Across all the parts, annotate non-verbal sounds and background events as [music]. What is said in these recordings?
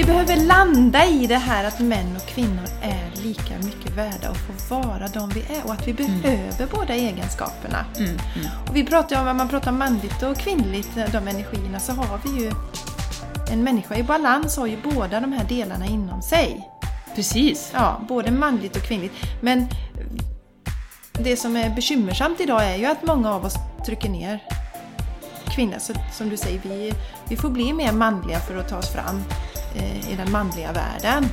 Vi behöver landa i det här att män och kvinnor är lika mycket värda och få vara de vi är och att vi behöver båda egenskaperna. Mm. Och vi pratar om, om man pratar om manligt och kvinnligt, de energierna, så har vi ju en människa i balans har ju båda de här delarna inom sig. Precis. Ja, både manligt och kvinnligt. Men det som är bekymmersamt idag är ju att många av oss trycker ner kvinnor. Så som du säger, vi, vi får bli mer manliga för att ta oss fram eh, i den manliga världen.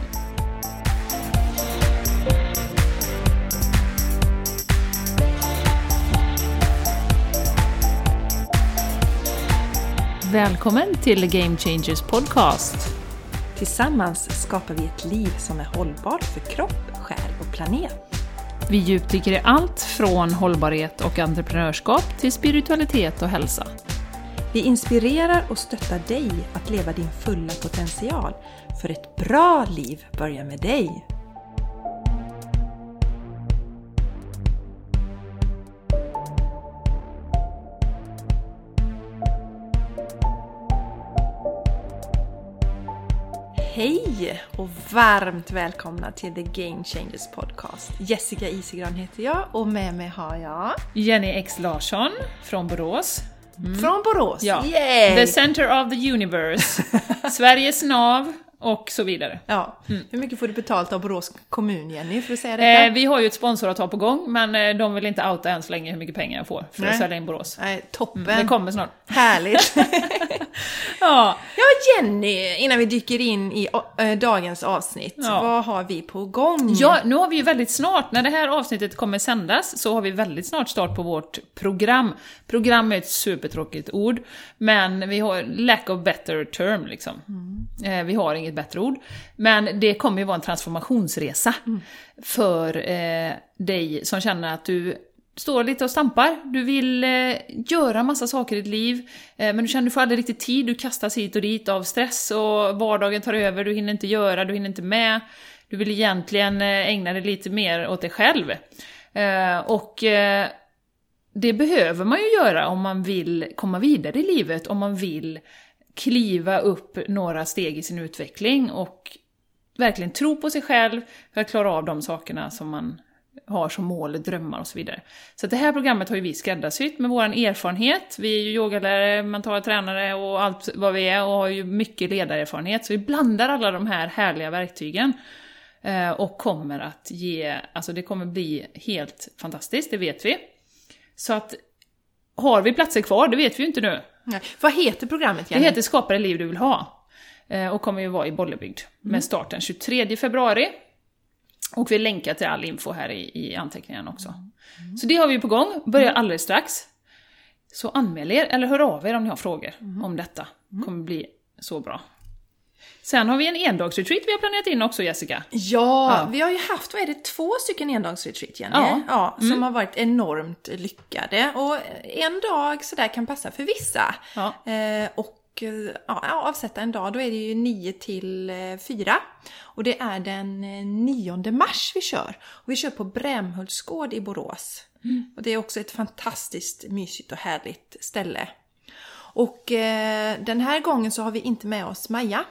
Välkommen till Game Changers Podcast. Tillsammans skapar vi ett liv som är hållbart för kropp, själ och planet. Vi djupdyker i allt från hållbarhet och entreprenörskap till spiritualitet och hälsa. Vi inspirerar och stöttar dig att leva din fulla potential. För ett bra liv börjar med dig. Hej och varmt välkomna till The Game Changers Podcast. Jessica Isigran heter jag och med mig har jag Jenny X Larsson från Borås från Borås. Ja. Yay! The Center of the Universe. [laughs] Sveriges nav och så vidare. Ja. Hur mycket får du betalt av Borås kommun, Jenny, för att säga detta? Eh, vi har ju ett sponsoravtal på gång, men eh, de vill inte outa än så länge hur mycket pengar jag får för att Nej. sälja in Borås. Nej, toppen. Det kommer snart. Härligt. [laughs] Ja, ja, Jenny, innan vi dyker in i äh, dagens avsnitt, Ja. vad har vi på gång? Ja, nu har vi ju väldigt snart, när det här avsnittet kommer sändas, så har vi väldigt snart start på vårt program. Program är ett supertråkigt ord, men vi har lack of better term liksom. Eh, vi har inget bättre ord. Men det kommer ju vara en transformationsresa för eh, dig som känner att du står lite och stampar, du vill eh, göra massa saker i ditt liv, eh, men du känner du får aldrig riktigt tid, du kastas hit och dit av stress och vardagen tar över, du hinner inte göra, du hinner inte med. Du vill egentligen eh, ägna dig lite mer åt dig själv. Eh, och eh, det behöver man ju göra om man vill komma vidare i livet, om man vill kliva upp några steg i sin utveckling och verkligen tro på sig själv för att klara av de sakerna som man har som mål, drömmar och så vidare. Så det här programmet har ju vi skräddarsytt med vår erfarenhet. Vi är ju yogalärare, mentala tränare och allt vad vi är och har ju mycket ledarerfarenhet. Så vi blandar alla de här härliga verktygen eh, och kommer att ge, alltså det kommer bli helt fantastiskt, det vet vi. Så att har vi platser kvar, det vet vi ju inte nu. Nej. Vad heter programmet, Det Jenny? heter Skapa det liv du vill ha. Eh, Och kommer ju vara i Bollebygd. Med start den 23 februari. Och vi länkar till all info här i, i anteckningarna också. Så det har vi på gång, börjar alldeles strax. Så anmäl er, eller hör av er om ni har frågor om detta. kommer bli så bra. Sen har vi en endagsretreat vi har planerat in också Jessica. Ja, Ja. vi har ju haft, vad är det, två stycken endagsretreat, Jenny? Ja. Mm. som har varit enormt lyckade. Och en dag sådär kan passa för vissa. Ja. Eh, och eh, ja, avsätta en dag, då är det ju 9 till 4. Och det är den eh, 9 mars vi kör. Och vi kör på Brämhultsgård i Borås. Och det är också ett fantastiskt mysigt och härligt ställe. Och eh, den här gången så har vi inte med oss Maja.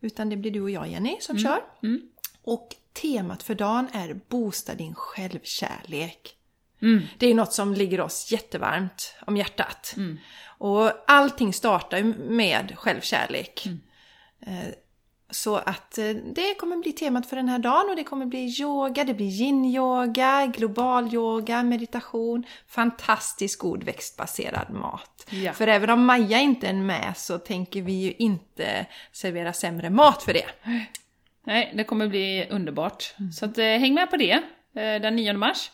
Utan det blir du och jag Jenny som kör. Och temat för dagen är Boosta din självkärlek. Det är ju något som ligger oss jättevarmt om hjärtat. Och allting startar ju med självkärlek. Eh, Så att eh, det kommer bli temat för den här dagen och det kommer bli yoga, det blir yin-yoga, global yoga, meditation, fantastisk god växtbaserad mat. Ja. För även om Maja inte är med så tänker vi ju inte servera sämre mat för det. Nej, det kommer bli underbart. Så att, eh, häng med på det, eh, den 9 mars.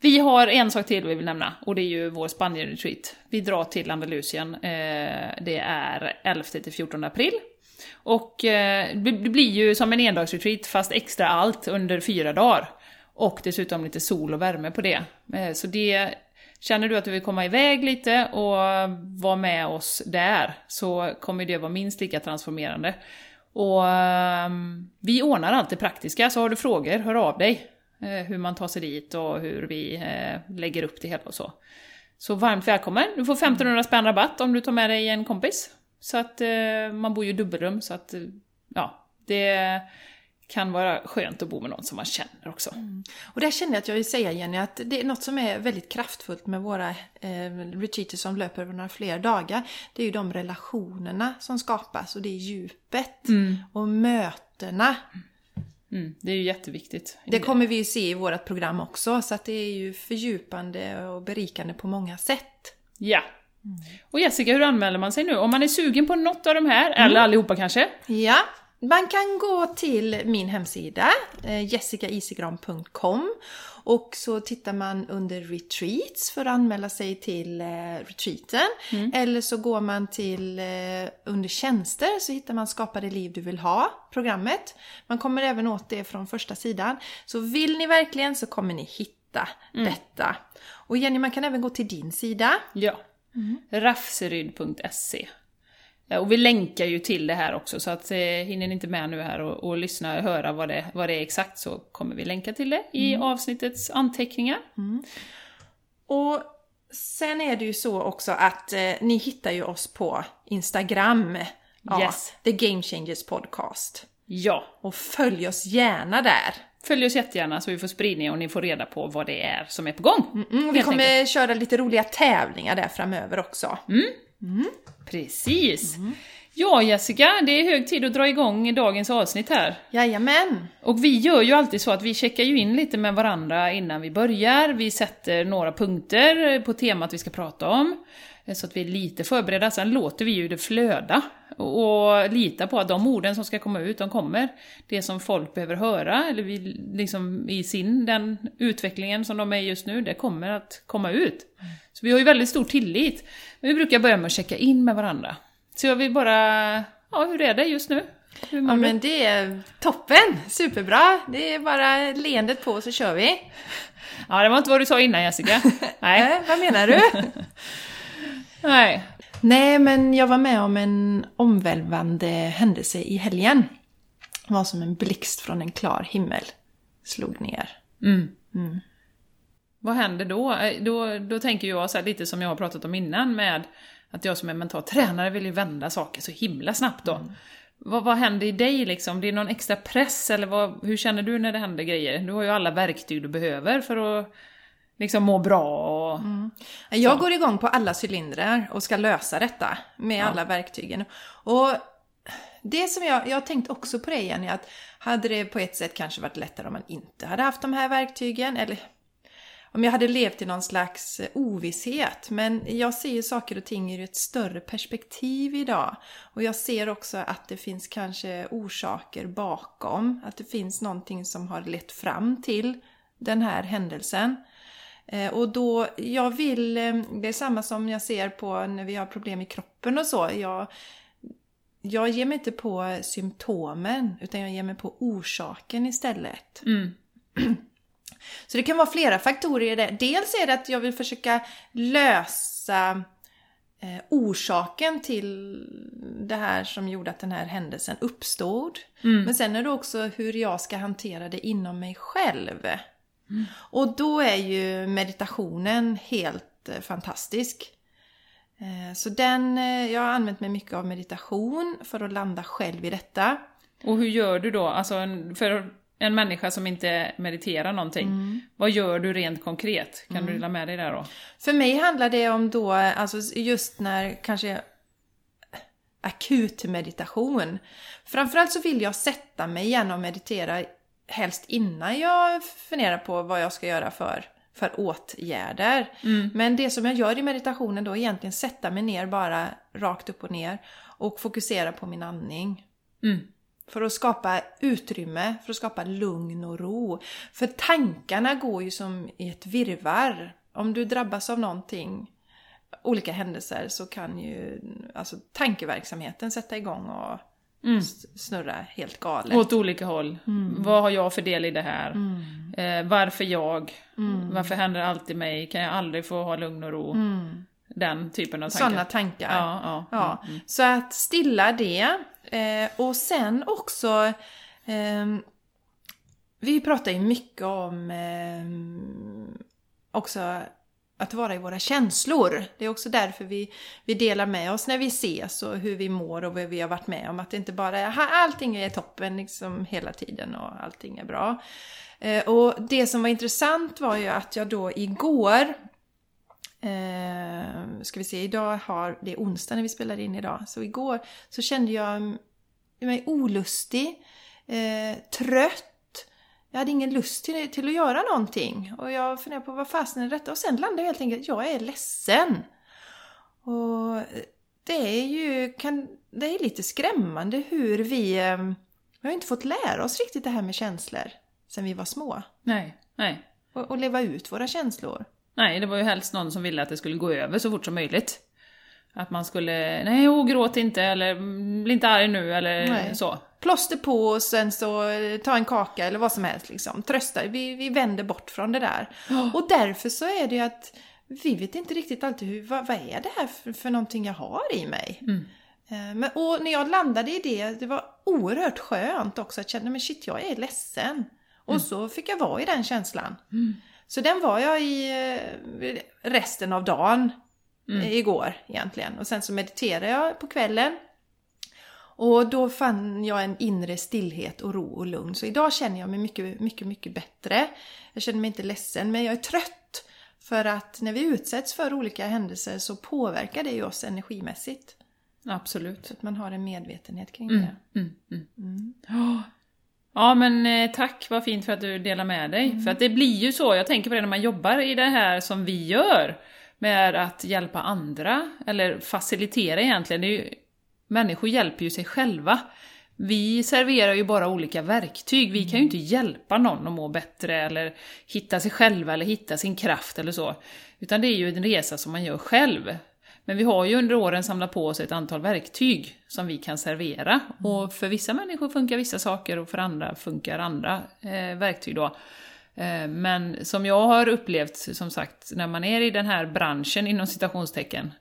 Vi har en sak till vi vill nämna, och det är ju vår Spanien-retreat. Vi drar till Andalusien, det är 11-14 april. Och eh, det blir ju som en endagsretreat, fast extra allt under fyra dagar. Och dessutom lite sol och värme på det. Eh, så det Känner du att du vill komma iväg lite och vara med oss där, så kommer det vara minst lika transformerande. Och ehm, vi ordnar allt det praktiska, så har du frågor, hör av dig. Eh, hur man tar sig dit och hur vi eh, lägger upp det hela och så. Så varmt välkommen! Du får 1500 spänn rabatt om du tar med dig en kompis. Så att eh, man bor ju i dubbelrum, så att eh, ja, Det kan vara skönt att bo med någon som man känner också. Och där känner jag att jag vill säga Jenny att det är något som är väldigt kraftfullt med våra eh, retreater som löper över några fler dagar. Det är ju de relationerna som skapas och det är djupet och mötena. Mm, det är ju jätteviktigt. Det kommer vi ju se i vårt program också så att det är ju fördjupande och berikande på många sätt. Ja. Och Jessica, hur anmäler man sig nu? Om man är sugen på något av de här, eller allihopa kanske? Ja, man kan gå till min hemsida, eh, jessicaisigran.com och så tittar man under retreats för att anmäla sig till eh, retreaten. Eller så går man till eh, under tjänster så hittar man Skapa det liv du vill ha, programmet. Man kommer även åt det från första sidan. Så vill ni verkligen så kommer ni hitta detta. Och Jenny, man kan även gå till din sida. Ja. Rafseryd.se. Eh, Och vi länkar ju till det här också, så att eh, hinner ni inte med nu här och, och lyssna och höra vad det, vad det är exakt så kommer vi länka till det i avsnittets anteckningar. Och sen är det ju så också att eh, ni hittar ju oss på Instagram. Ja, Yes. The Game Changers Podcast. Ja, Och följ oss gärna där. Följ oss jättegärna så vi får spridning och ni får reda på vad det är som är på gång. Mm, vi helt kommer enkelt. köra lite roliga tävlingar där framöver också. Precis. Ja Jessica, det är hög tid att dra igång dagens avsnitt här. Jajamän! Och vi gör ju alltid så att vi checkar ju in lite med varandra innan vi börjar. Vi sätter några punkter på temat vi ska prata om. Eh, Så att vi är lite förberedda. Sen låter vi ju det flöda. Och lita på att de orden som ska komma ut, de kommer. Det som folk behöver höra, eller vi, liksom i sin, den utvecklingen som de är just nu, det kommer att komma ut. Så vi har ju väldigt stor tillit. Men vi brukar börja med att checka in med varandra. Så jag vill bara, ja hur är det just nu? Hur Ja men det är toppen! Superbra! Det är bara leendet på så kör vi. Ja, det var inte vad du sa innan Jessica. [laughs] Nej. Vad menar du? [laughs] Nej. Nej, men jag var med om en omvälvande händelse i helgen. Det var som en blixt från en klar himmel. Slog ner. Vad händer då? Eh, Då, då tänker jag så lite som jag har pratat om innan med att jag som är mental tränare vill ju vända saker så himla snabbt då. Vad, vad händer i dig liksom? Det är någon extra press eller vad, hur känner du när det händer grejer? Du har ju alla verktyg du behöver för att liksom må bra och... Jag går igång på alla cylindrar och ska lösa detta med alla verktygen. Och det som jag, jag har tänkt också på det Jenny, att hade det på ett sätt kanske varit lättare om man inte hade haft de här verktygen, eller om jag hade levt i någon slags ovisshet. Men jag ser ju saker och ting ur ett större perspektiv idag. Och jag ser också att det finns kanske orsaker bakom. Att det finns någonting som har lett fram till den här händelsen. Eh, Och då, jag vill, eh, det är samma som jag ser på när vi har problem i kroppen och så. Jag, jag ger mig inte på symptomen utan jag ger mig på orsaken istället. Mm. Så det kan vara flera faktorer i det. Dels är det att jag vill försöka lösa eh, orsaken till det här som gjorde att den här händelsen uppstod. Men sen är det också hur jag ska hantera det inom mig själv. Och då är ju meditationen helt eh, fantastisk. Eh, Så den, eh, jag har använt mig mycket av meditation för att landa själv i detta. Och hur gör du då? Alltså en, för en människa som inte mediterar någonting, vad gör du rent konkret? Kan du dela med dig där då? För mig handlar det om då, alltså just när kanske akut meditation. Framförallt så vill jag sätta mig igen och meditera helst innan jag funderar på vad jag ska göra för, för åtgärder. Men det som jag gör i meditationen då är egentligen sätta mig ner bara rakt upp och ner och fokusera på min andning. Mm. För att skapa utrymme, för att skapa lugn och ro. För tankarna går ju som i ett virrvarr. Om du drabbas av någonting, olika händelser, så kan ju alltså, tankeverksamheten sätta igång och s- snurra helt galet. Åt olika håll. Vad har jag för del i det här? Eh, varför jag? Varför händer det alltid mig? Kan jag aldrig få ha lugn och ro? Den typen av tankar. Sådana tankar. Ja, ja. Ja, så att stilla det. Eh, och sen också... ehm, vi pratar ju mycket om ehm, också att vara i våra känslor. Det är också därför vi, vi delar med oss när vi ses och hur vi mår och vad vi har varit med om. Att det inte bara är allting är toppen liksom hela tiden och allting är bra. Eh, och det som var intressant var ju att jag då igår Eh, ska vi se, idag har, det är onsdag när vi spelar in idag. Så igår så kände jag mig olustig, eh, trött. Jag hade ingen lust till, till att göra någonting. Och jag funderade på vad fasen är detta? Och sen landade jag helt enkelt jag är ledsen. Och det är ju kan, det är lite skrämmande hur vi... Eh, vi har inte fått lära oss riktigt det här med känslor sen vi var små. Nej, nej. Och, och leva ut våra känslor. Nej, det var ju helst någon som ville att det skulle gå över så fort som möjligt. Att man skulle, nej, oh, gråt inte, eller bli inte arg nu, eller nej. så. Plåster på och sen så ta en kaka eller vad som helst liksom. Trösta, vi, vi vänder bort från det där. Oh. Och därför så är det ju att vi vet inte riktigt alltid hur, vad, vad är det här för, för någonting jag har i mig? Mm. Eh, men, och när jag landade i det, det var oerhört skönt också att känna, men shit, jag är ledsen. Och mm. så fick jag vara i den känslan. Mm. Så den var jag i eh, resten av dagen mm. igår egentligen. Och sen så mediterade jag på kvällen. Och då fann jag en inre stillhet och ro och lugn. Så idag känner jag mig mycket, mycket, mycket bättre. Jag känner mig inte ledsen, men jag är trött. För att när vi utsätts för olika händelser så påverkar det ju oss energimässigt. Absolut. Så att man har en medvetenhet kring mm, det. Mm, mm. Mm. Ja men eh, tack, vad fint för att du delar med dig. Mm. För att det blir ju så, jag tänker på det när man jobbar i det här som vi gör, med att hjälpa andra, eller facilitera egentligen. Det är ju, människor hjälper ju sig själva. Vi serverar ju bara olika verktyg, vi kan ju inte hjälpa någon att må bättre eller hitta sig själva eller hitta sin kraft eller så. Utan det är ju en resa som man gör själv. Men vi har ju under åren samlat på oss ett antal verktyg som vi kan servera. Och för vissa människor funkar vissa saker och för andra funkar andra eh, verktyg då. Eh, men som jag har upplevt, som sagt, när man är i den här branschen inom citationstecken,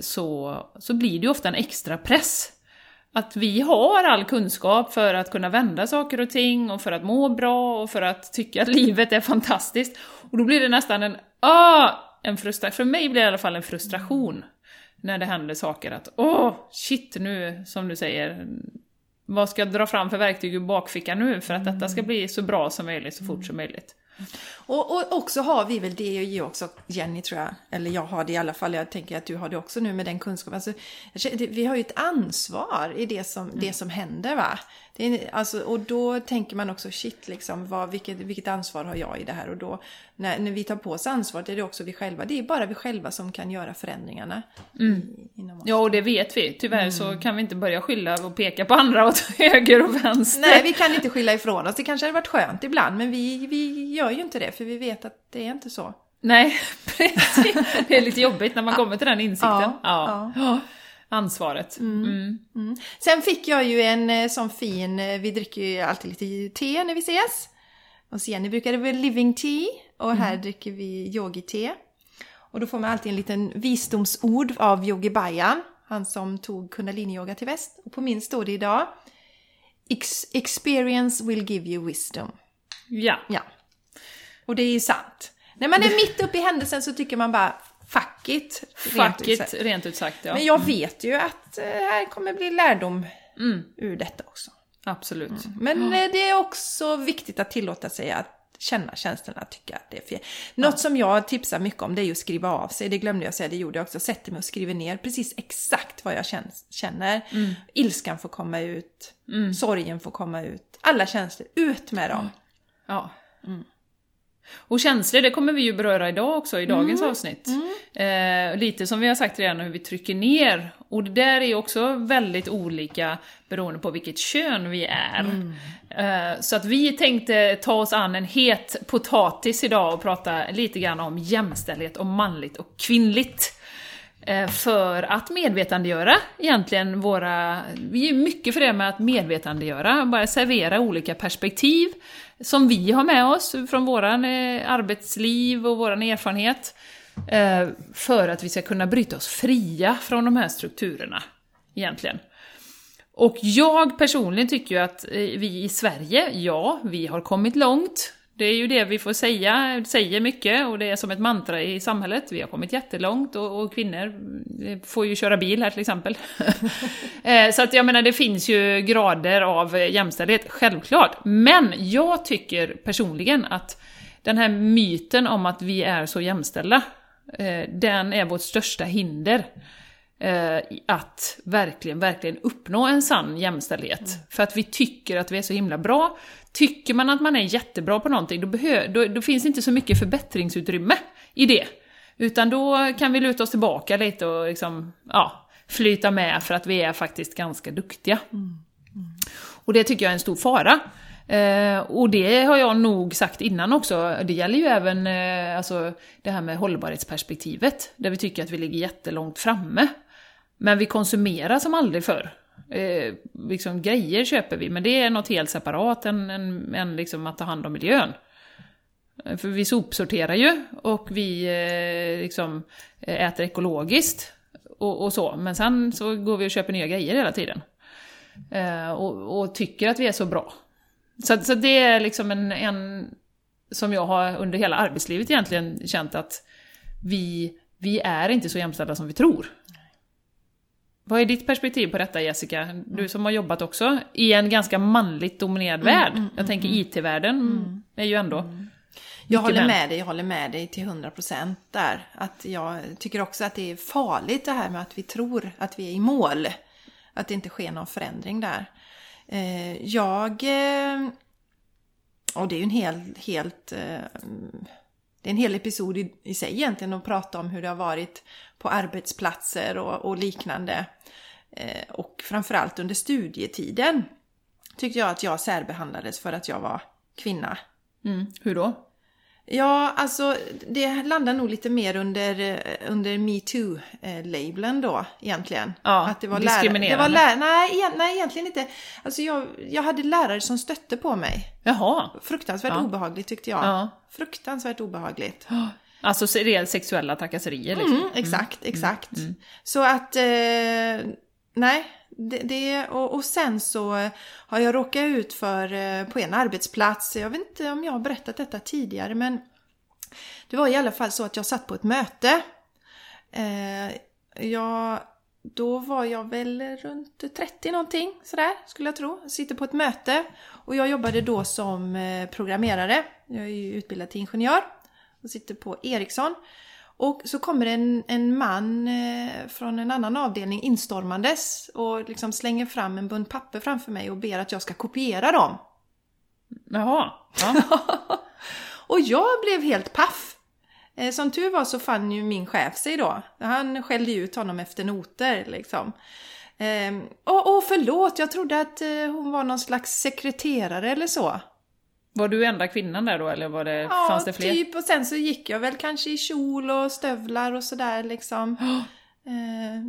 så, så blir det ju ofta en extra press. Att vi har all kunskap för att kunna vända saker och ting och för att må bra och för att tycka att livet är fantastiskt. Och då blir det nästan en, ah, en frustration, för mig blir det i alla fall en frustration när det händer saker att åh, shit nu, som du säger, vad ska jag dra fram för verktyg ur bakfickan nu för att detta ska bli så bra som möjligt, så fort som möjligt. Och, och också har vi väl det också, Jenny tror jag, eller jag har det i alla fall, jag tänker att du har det också nu med den kunskapen. Alltså, vi har ju ett ansvar i det som, mm. det som händer va. Är, alltså, och då tänker man också shit liksom, vad, vilket, vilket ansvar har jag i det här? Och då när, när vi tar på oss ansvaret är det också vi själva. Det är bara vi själva som kan göra förändringarna. Mm. Ja, och det vet vi. Tyvärr mm. så kan vi inte börja skylla och peka på andra åt [laughs] höger och vänster. Nej, vi kan inte skylla ifrån oss. Det kanske hade varit skönt ibland, men vi, vi gör ju inte det för vi vet att det är inte så. Nej, [laughs] precis. Det är lite jobbigt när man kommer till den insikten. Ja, ja. ja. Ansvaret. Mm. Mm. Mm. Sen fick jag ju en eh, sån fin, eh, vi dricker ju alltid lite te när vi ses. Hos Jenny brukar det vara living tea och här mm. dricker vi yogi-te. Och då får man alltid en liten visdomsord av Yogi Bayan, han som tog kundalini-yoga till väst. Och på min står det idag Ex Experience will give you wisdom. Ja. ja. Och det är ju sant. När man är mitt uppe i händelsen så tycker man bara fuck it. Fuck rent it, rent ut sagt ja. Men jag vet ju att eh, här kommer bli lärdom mm. ur detta också. Absolut. Mm. Men. Eh, det är också viktigt att tillåta sig att känna känslorna, tycka att det är fel. Något ja. som jag tipsar mycket om det är ju att skriva av sig. Det glömde jag säga, det gjorde jag också. Sätter mig och skriver ner precis exakt vad jag känner. Mm. Ilskan får komma ut, mm. sorgen får komma ut. Alla känslor, ut med dem. Ja. Mm. Och känslor, det kommer vi ju beröra idag också i dagens mm. avsnitt. Mm. Eh, lite som vi har sagt redan, hur vi trycker ner. Och det där är också väldigt olika beroende på vilket kön vi är. Mm. Eh, så att vi tänkte ta oss an en het potatis idag och prata lite grann om jämställdhet, om manligt och kvinnligt. Eh, för att medvetandegöra egentligen våra... Vi är mycket för det med att medvetandegöra, bara servera olika perspektiv som vi har med oss från våran eh, arbetsliv och våran erfarenhet. Eh, för att vi ska kunna bryta oss fria från de här strukturerna, egentligen. Och jag personligen tycker ju att vi i Sverige, ja, vi har kommit långt. Det är ju det vi får säga, säger mycket och det är som ett mantra i samhället. Vi har kommit jättelångt och, och kvinnor eh, får ju köra bil här till exempel. [laughs] [laughs] Eh, så att jag menar, det finns ju grader av jämställdhet, självklart. Men jag tycker personligen att den här myten om att vi är så jämställda, eh, den är vårt största hinder att verkligen, verkligen uppnå en sann jämställdhet. Mm. För att vi tycker att vi är så himla bra. Tycker man att man är jättebra på någonting, då, behö- då, då finns inte så mycket förbättringsutrymme i det. Utan då kan vi luta oss tillbaka lite och liksom, ja, flyta med för att vi är faktiskt ganska duktiga. Mm. Mm. Och det tycker jag är en stor fara. Eh, och det har jag nog sagt innan också, det gäller ju även eh, alltså, det här med hållbarhetsperspektivet, där vi tycker att vi ligger jättelångt framme. Men vi konsumerar som aldrig förr. Eh, liksom, grejer köper vi, men det är något helt separat än, än, än liksom att ta hand om miljön. Eh, för vi sopsorterar ju och vi eh, liksom, eh, äter ekologiskt och, och, så, men sen så går vi och köper nya grejer hela tiden. Eh, och, och, tycker att vi är så bra. Så, så det är liksom en, en som jag har under hela arbetslivet egentligen känt att vi, vi är inte så jämställda som vi tror. Vad är ditt perspektiv på detta Jessica? Du som har jobbat också i en ganska manligt dominerad mm, värld. Mm, jag tänker mm, IT-världen mm. är ju ändå... Mm. Jag håller med dig, jag håller med dig till 100% där. Att jag tycker också att det är farligt det här med att vi tror att vi är i mål. Att det inte sker någon förändring där. Eh, jag... Eh, och det är ju en helt... helt eh, det är en hel episod i, i sig egentligen att prata om hur det har varit på arbetsplatser och, och liknande. Eh, och framförallt under studietiden tyckte jag att jag särbehandlades för att jag var kvinna. Mm. Hur då? Ja, alltså det landar nog lite mer under, eh, under metoo-labeln då egentligen. Ja, att det var diskriminerande. Det var lär, nej, nej, egentligen inte. Alltså jag, jag hade lärare som stötte på mig. Jaha. Fruktansvärt ja. obehagligt tyckte jag. Ja. Fruktansvärt obehagligt. [gasps] Alltså rent sexuella trakasserier liksom. Mm, exakt, mm. exakt. Mm. Så att, eh, nej. Det, det, och, och sen så eh, har jag råkat ut för eh, på en arbetsplats, jag vet inte om jag har berättat detta tidigare men det var i alla fall så att jag satt på ett möte. Eh, jag, då var jag väl runt 30 någonting sådär skulle jag tro. Sitter på ett möte och jag jobbade då som eh, programmerare. Jag är ju utbildad till ingenjör och sitter på Ericsson. Och så kommer en, en man eh, från en annan avdelning instormandes och liksom slänger fram en bunt papper framför mig och ber att jag ska kopiera dem. Jaha. Ja. [laughs] och jag blev helt paff. Eh, som tur var så fann ju min chef sig då. Han skällde ut honom efter noter liksom. Ehm, och, och förlåt, jag trodde att eh, hon var någon slags sekreterare eller så. Var du enda kvinnan där då eller var det, ja, fanns det fler? Ja, typ. Och sen så gick jag väl kanske i kjol och stövlar och sådär liksom. [gasps] Oh. Eh,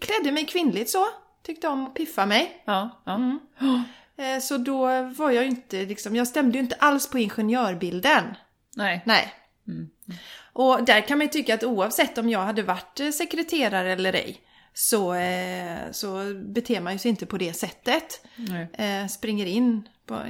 klädde mig kvinnligt så. Tyckte om att piffa mig. Ja, ja. Mm. Oh. [gasps] Eh, så då var jag ju inte liksom, jag stämde ju inte alls på ingenjörbilden. Nej. Nej. Mm. Och där kan man ju tycka att oavsett om jag hade varit eh, sekreterare eller ej så, eh, så beter man ju sig inte på det sättet. Eh, springer in på,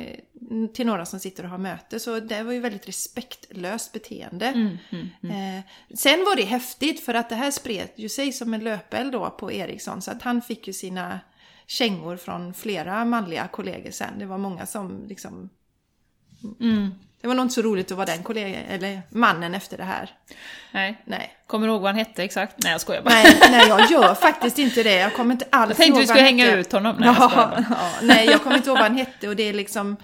till några som sitter och har möte. Så det var ju väldigt respektlöst beteende. Mm, mm, mm. Eh, sen var det häftigt för att det här spred ju sig som en löpeld då på Ericsson. Så att han fick ju sina kängor från flera manliga kollegor sen. Det var många som liksom... Det var nog inte så roligt att vara den kollegan, eller mannen efter det här. Nej. nej. Kommer du ihåg vad han hette exakt? Nej jag skojar bara. Nej, nej jag gör faktiskt inte det. Jag kommer inte alls ihåg Jag tänkte du skulle hänga hette. ut honom. Nej, jag ja, ja, nej, jag kommer inte ihåg vad han hette och det är liksom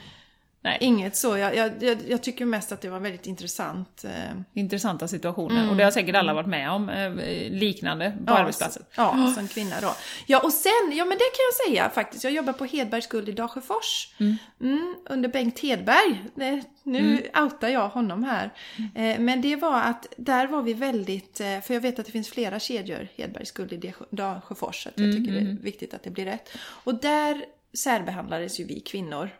Nej. Inget så. Jag, jag, jag, tycker mest att det var väldigt intressant. Eh... Intressanta situationer. Mm. Och det har säkert alla varit med om, eh, liknande på ja, arbetsplatsen. Ja, oh. som kvinna då. Ja, och sen, ja men det kan jag säga faktiskt. Jag jobbar på Hedbergs guld i Dalsjöfors. Mm. Mm, under Bengt Hedberg. Nu mm. outar jag honom här. Eh, men det var att där var vi väldigt, för jag vet att det finns flera kedjor, Hedbergs guld i Dalsjöfors. Så jag mm, tycker det är mm. viktigt att det blir rätt. Och där särbehandlades ju vi kvinnor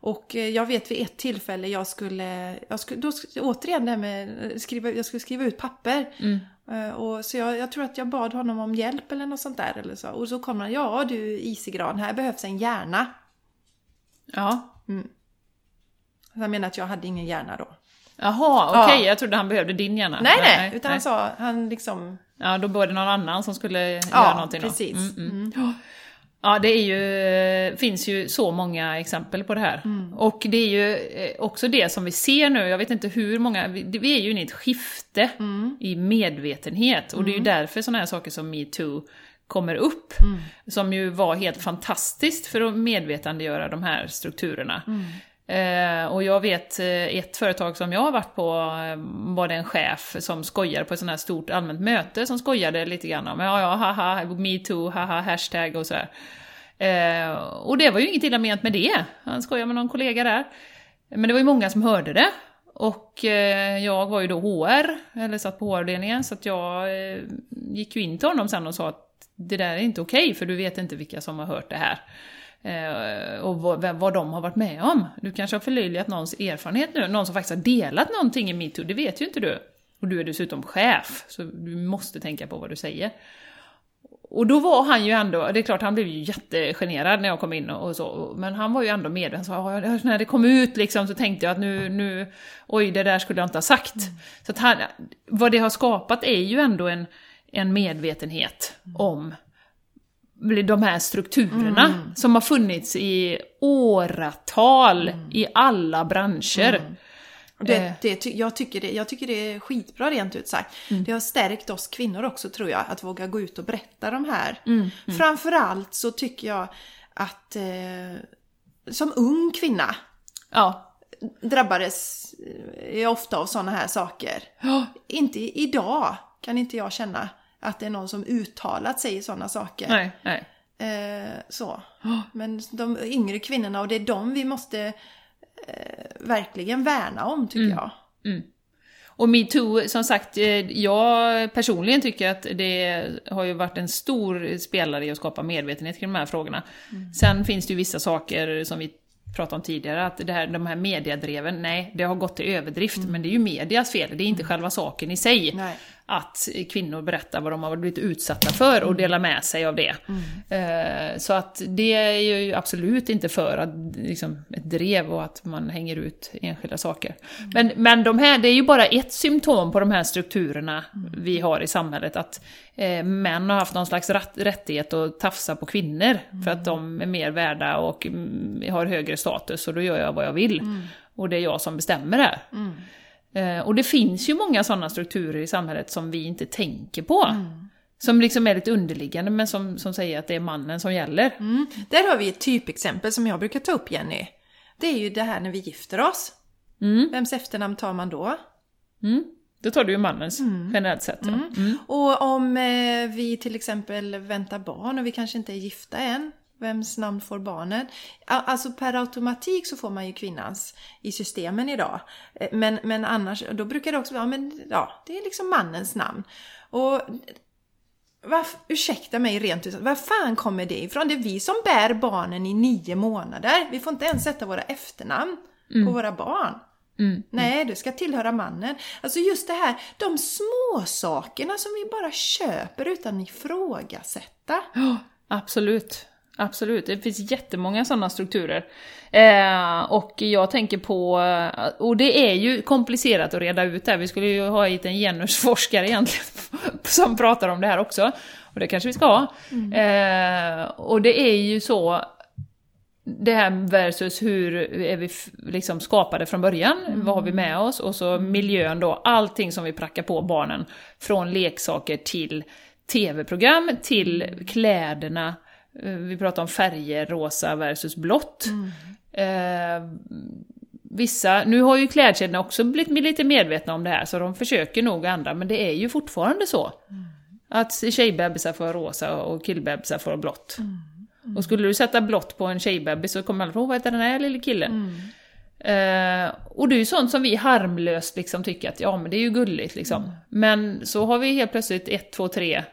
och eh, jag vet vid ett tillfälle jag skulle, jag skulle då, återigen det här med eh, skriva, jag skulle skriva ut papper. Mm. Eh, och så jag, jag, tror att jag bad honom om hjälp eller något sånt där. Eller så. Och så kom han, ja du Isigran, här behövs en hjärna. Ja. Mm. Han menar att jag hade ingen hjärna då. Jaha, okej, Ja. jag trodde han behövde din hjärna. Nej, nej, utan han sa, han liksom... Ja, då var det någon annan som skulle göra Ja, någonting då. precis. Mm, mm. Ja, det är ju, finns ju så många exempel på det här. Mm. Och det är ju eh, också det som vi ser nu, jag vet inte hur många, vi, är ju inne i ett skifte Mm. i medvetenhet. Och det är ju därför sådana här saker som metoo kommer upp. Mm. Som ju var helt fantastiskt för att medvetandegöra de här strukturerna. Eh, och jag vet eh, ett företag som jag har varit på, eh, var det en chef som skojade på ett sånt här stort allmänt möte som skojade lite grann om ja, ja, haha, metoo haha, hashtag och sådär. Eh, och det var ju inget illa ment med det. Han skojade med någon kollega där. Men det var ju många som hörde det. Och eh, jag var ju då HR, eller satt på HR-avdelningen, så att jag eh, gick ju in till honom sen och sa att det där är inte okej, för du vet inte vilka som har hört det här. Eh, och vad, vad de har varit med om. Du kanske har förlöjligat någons erfarenhet nu, någon som faktiskt har delat någonting i metoo, det vet ju inte du. Och du är dessutom chef, så du måste tänka på vad du säger. Och då var han ju ändå, det är klart han blev ju jättegenerad när jag kom in och så, men han var ju ändå medveten. Så, "Ja, när det kom ut liksom så tänkte jag att nu, nu oj det där skulle jag inte ha sagt. Så att han, vad det har skapat är ju ändå en, en medvetenhet om de här strukturerna som har funnits i åratal i alla branscher. Och Det, Eh. det, jag, tycker det, jag tycker det är skitbra rent ut sagt. Mm. Det har stärkt oss kvinnor också tror jag, att våga gå ut och berätta de här. Mm, Framförallt så tycker jag att eh, som ung kvinna Ja. drabbades eh, ofta av sådana här saker. Ja. Inte idag kan inte jag känna att det är någon som uttalat säger sådana saker. Nej, nej. Eh, så. Men de yngre kvinnorna och det är de vi måste eh, verkligen värna om tycker jag. Och metoo, som sagt, eh, jag personligen tycker att det har ju varit en stor spelare i att skapa medvetenhet kring de här frågorna. Sen finns det ju vissa saker som vi pratade om tidigare, att det här, de här mediadreven, nej, det har gått till överdrift, men det är ju medias fel, det är inte själva saken i sig. Nej. Att kvinnor berättar vad de har blivit utsatta för och delar med sig av det. Eh, Så att det är ju absolut inte för att, liksom, ett drev och att man hänger ut enskilda saker. Men, men de här, det är ju bara ett symptom på de här strukturerna vi har i samhället. Att eh, män har haft någon slags rätt, rättighet att tafsa på kvinnor för att de är mer värda och mm, har högre status och då gör jag vad jag vill. Och det är jag som bestämmer här. Eh, Och det finns ju många sådana strukturer i samhället som vi inte tänker på. Som liksom är lite underliggande men som, som säger att det är mannen som gäller. Mm. Där har vi ett typexempel som jag brukar ta upp Jenny. Det är ju det här när vi gifter oss. Vems efternamn tar man då? Mm. Då tar du ju mannens, generellt sett. ja. Mm. Och om eh, vi till exempel väntar barn och vi kanske inte är gifta än, vems namn får barnet? Alltså per automatik så får man ju kvinnans i systemen idag. Eh, Men, men annars, då brukar det också vara, men ja, det är liksom mannens namn. Och varf, ursäkta mig rent ut var fan kommer det ifrån? Det är vi som bär barnen i nio månader. Vi får inte ens sätta våra efternamn på våra barn. Mm. Nej, det ska tillhöra mannen. Alltså just det här, de små sakerna som vi bara köper utan ifrågasätta. Ja, absolut. Absolut, det finns jättemånga sådana strukturer. Eh, och jag tänker på, och det är ju komplicerat att reda ut det här. Vi skulle ju ha hit en genusforskare egentligen [laughs] som pratar om det här också. Och det kanske vi ska ha. Eh, och det är ju så, det här versus hur är vi liksom skapade från början, vad har vi med oss och så miljön då, allting som vi prackar på barnen. Från leksaker till tv-program, till kläderna, Eh, vi pratar om färger, rosa versus blått. Eh, vissa, nu har ju klädkedjorna också blivit lite medvetna om det här, så de försöker nog ändra, men det är ju fortfarande så. Att tjejbebisar får rosa och killbebisar får blått. Och skulle du sätta blått på en tjejbebis så kommer alla fråga vad heter den här lilla killen? Eh, och det är ju sånt som vi harmlöst liksom tycker att ja men det är ju gulligt liksom. Men så har vi helt plötsligt ett, två, tre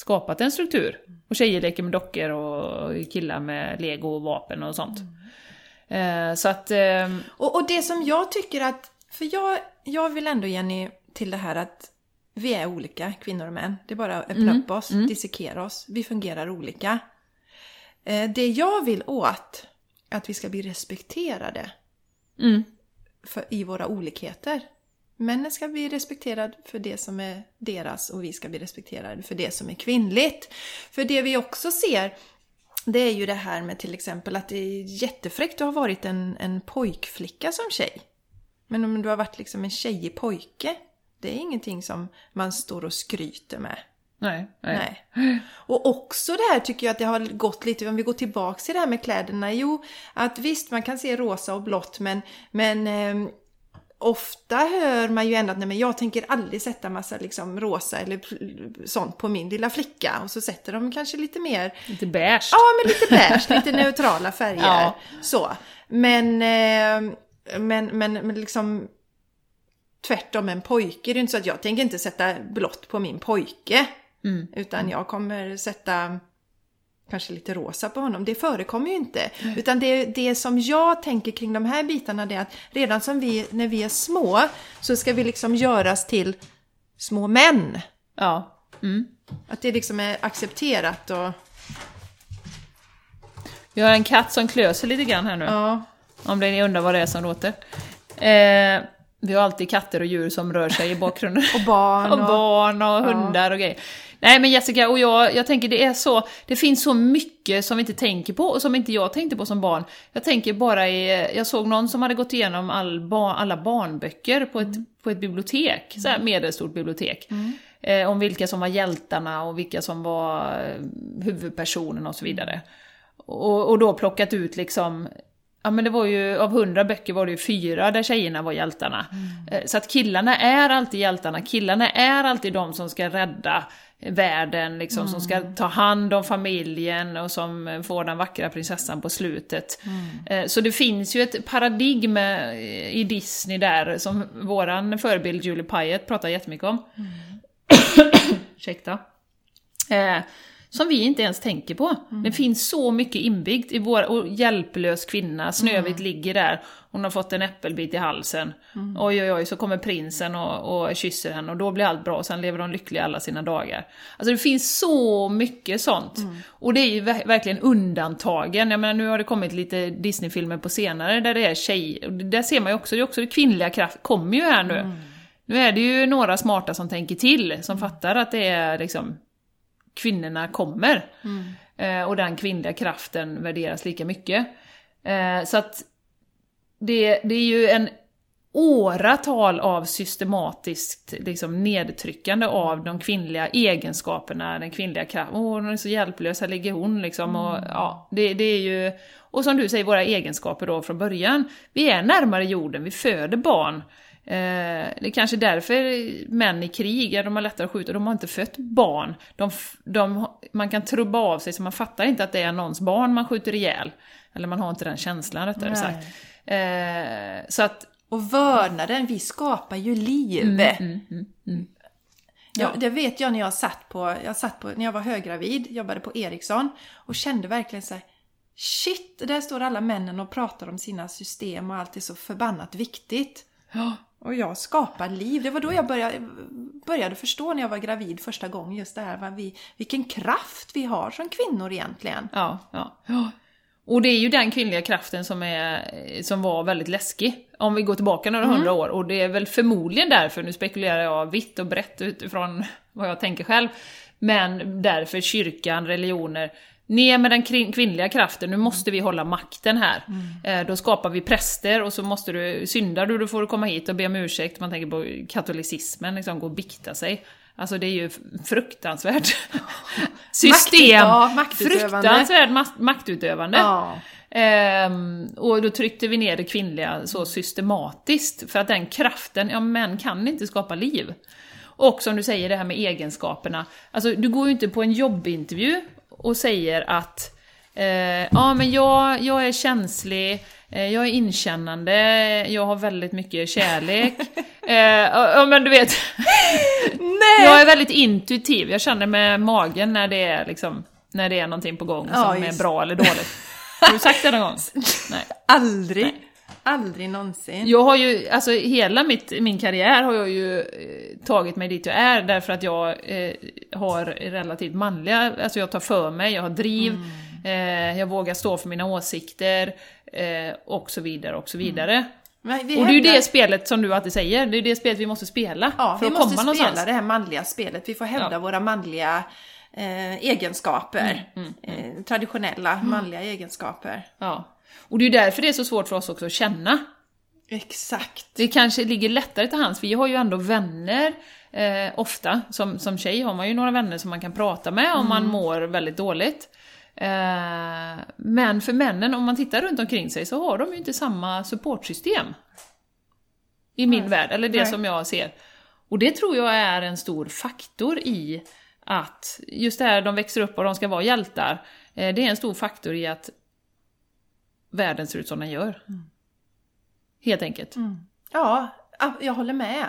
skapat en struktur. Och tjejer leker med dockor och killar med lego och vapen och sånt. Eh, så att... Eh, Och, och det som jag tycker att, för jag, jag vill ändå Jenny till det här att vi är olika, kvinnor och män. Det är bara att öppna upp oss, dissekera oss. Vi fungerar olika. Eh, det jag vill åt, att vi ska bli respekterade. Mm. för, i våra olikheter. Männen ska bli respekterade för det som är deras och vi ska bli respekterade för det som är kvinnligt. För det vi också ser det är ju det här med till exempel att det är jättefräckt att ha varit en, en pojkflicka som tjej. Men om du har varit liksom en tjejig pojke, det är ingenting som man står och skryter med. Nej, nej. Nej. Och också det här tycker jag att det har gått lite, om vi går tillbaks till det här med kläderna, jo att visst man kan se rosa och blått men, men eh, ofta hör man ju ändå att nej men jag tänker aldrig sätta massa liksom rosa eller sånt på min lilla flicka och så sätter de kanske lite mer Lite beige. Ja, men lite beige, lite neutrala färger. [laughs] Ja. Så. Men, eh, men, men, men liksom tvärtom en pojke. Det är inte så att jag tänker inte sätta blått på min pojke. Mm. Utan jag kommer sätta kanske lite rosa på honom. Det förekommer ju inte. Utan det, det som jag tänker kring de här bitarna det är att redan som vi, när vi är små så ska vi liksom göras till små män. Ja. Mm. Att det liksom är accepterat och... Vi har en katt som klöser lite grann här nu. Ja. Om ni undrar vad det är som låter. Eh, vi har alltid katter och djur som rör sig i bakgrunden. Och barn [laughs] och barn och hundar och grejer. Nej men Jessica, och jag, jag tänker det är så, det finns så mycket som vi inte tänker på och som inte jag tänkte på som barn. Jag tänker bara i, jag såg någon som hade gått igenom all ba, alla barnböcker på ett, på ett bibliotek, så här medelstort bibliotek. Eh, om vilka som var hjältarna och vilka som var eh, huvudpersonerna och så vidare. Och, och då plockat ut liksom Ja men det var ju, av hundra böcker var det ju fyra där tjejerna var hjältarna. Eh, Så att killarna är alltid hjältarna, killarna är alltid de som ska rädda världen, liksom, som ska ta hand om familjen och som eh, får den vackra prinsessan på slutet. Eh, Så det finns ju ett paradigm eh, i Disney där, som våran förebild Julie Pyatt pratar jättemycket om. [coughs] Ursäkta. Som vi inte ens tänker på. Det finns så mycket inbyggt i vår och hjälplös kvinna, Snövit ligger där, hon har fått en äppelbit i halsen. Oj oj oj, så kommer prinsen och, och kysser henne och då blir allt bra och sen lever de lyckliga alla sina dagar. Alltså det finns så mycket sånt. Och det är ju ver- verkligen undantagen. Jag menar nu har det kommit lite Disney-filmer på senare där det är tjej, och där ser man ju också, det är också det kvinnliga kraft, kommer ju här nu. Nu är det ju några smarta som tänker till, som fattar att det är liksom kvinnorna kommer. Eh, och den kvinnliga kraften värderas lika mycket. Eh, så att det, det är ju en åratal av systematiskt liksom, nedtryckande av de kvinnliga egenskaperna, den kvinnliga kraften. Åh, hon är så hjälplös, här ligger hon liksom. Och, ja, det, det är ju, och som du säger, våra egenskaper då från början. Vi är närmare jorden, vi föder barn. Eh, det är kanske därför män i krig, ja, de har lättare att skjuta, de har inte fött barn. De, de, man kan trubba av sig så man fattar inte att det är någons barn man skjuter ihjäl. Eller man har inte den känslan rättare Nej. sagt. Eh, så att, Och vördnaden, vi skapar ju liv. mm, mm, mm. Ja, det vet jag när jag satt på, jag satt på, när jag var höggravid, jobbade på Ericsson och kände verkligen så här, shit, där står alla männen och pratar om sina system och allt är så förbannat viktigt. Ja, Och jag skapar liv. Det var då jag började, började förstå när jag var gravid första gången just det här, vad vi, vilken kraft vi har som kvinnor egentligen. ja, ja, ja. Och det är ju den kvinnliga kraften som, är, som var väldigt läskig, om vi går tillbaka några hundra år. Och det är väl förmodligen därför, nu spekulerar jag vitt och brett utifrån vad jag tänker själv, men därför kyrkan, religioner, ner med den kvin- kvinnliga kraften, nu måste vi hålla makten här. Eh, då skapar vi präster och så måste du, syndar du, då får du komma hit och be om ursäkt. Man tänker på katolicismen, liksom gå och bikta sig. Alltså det är ju fruktansvärt [laughs] system. ja, maktutövande. Fruktansvärt ma- maktutövande. Ja. Ehm, och då tryckte vi ner det kvinnliga så systematiskt, för att den kraften, ja män kan inte skapa liv. Och som du säger, det här med egenskaperna. Alltså du går ju inte på en jobbintervju och säger att eh, ja men jag, jag är känslig, eh, jag är inkännande, jag har väldigt mycket kärlek. [laughs] eh, ja, men du vet, Nej! jag är väldigt intuitiv, jag känner med magen när det är liksom, när det är någonting på gång Ja, som är just. bra eller dåligt. Har du sagt det någon gång? [laughs] Nej. Aldrig. Aldrig någonsin. Jag har ju, alltså hela mitt, min karriär har jag ju eh, tagit mig dit jag är därför att jag eh, har relativt manliga, alltså jag tar för mig, jag har driv, eh, jag vågar stå för mina åsikter eh, och så vidare och så vidare. Men vi Och det är ju det spelet som du alltid säger, det är det spelet vi måste spela Ja, för vi att måste komma spela någonstans. det här manliga spelet. Vi får hävda Ja. våra manliga eh, egenskaper. Mm, Eh, traditionella manliga egenskaper. Ja. Och det är därför det är så svårt för oss också att känna. Exakt. Det kanske ligger lättare till hands, vi har ju ändå vänner eh, ofta. Som, som tjej har man ju några vänner som man kan prata med om man mår väldigt dåligt. Eh, men för männen, om man tittar runt omkring sig, så har de ju inte samma supportsystem. I min värld, eller det Nej. som jag ser. Och det tror jag är en stor faktor i att, just det här de växer upp och de ska vara hjältar, eh, det är en stor faktor i att världen ser ut som den gör. Helt enkelt. Ja, ja, jag håller med.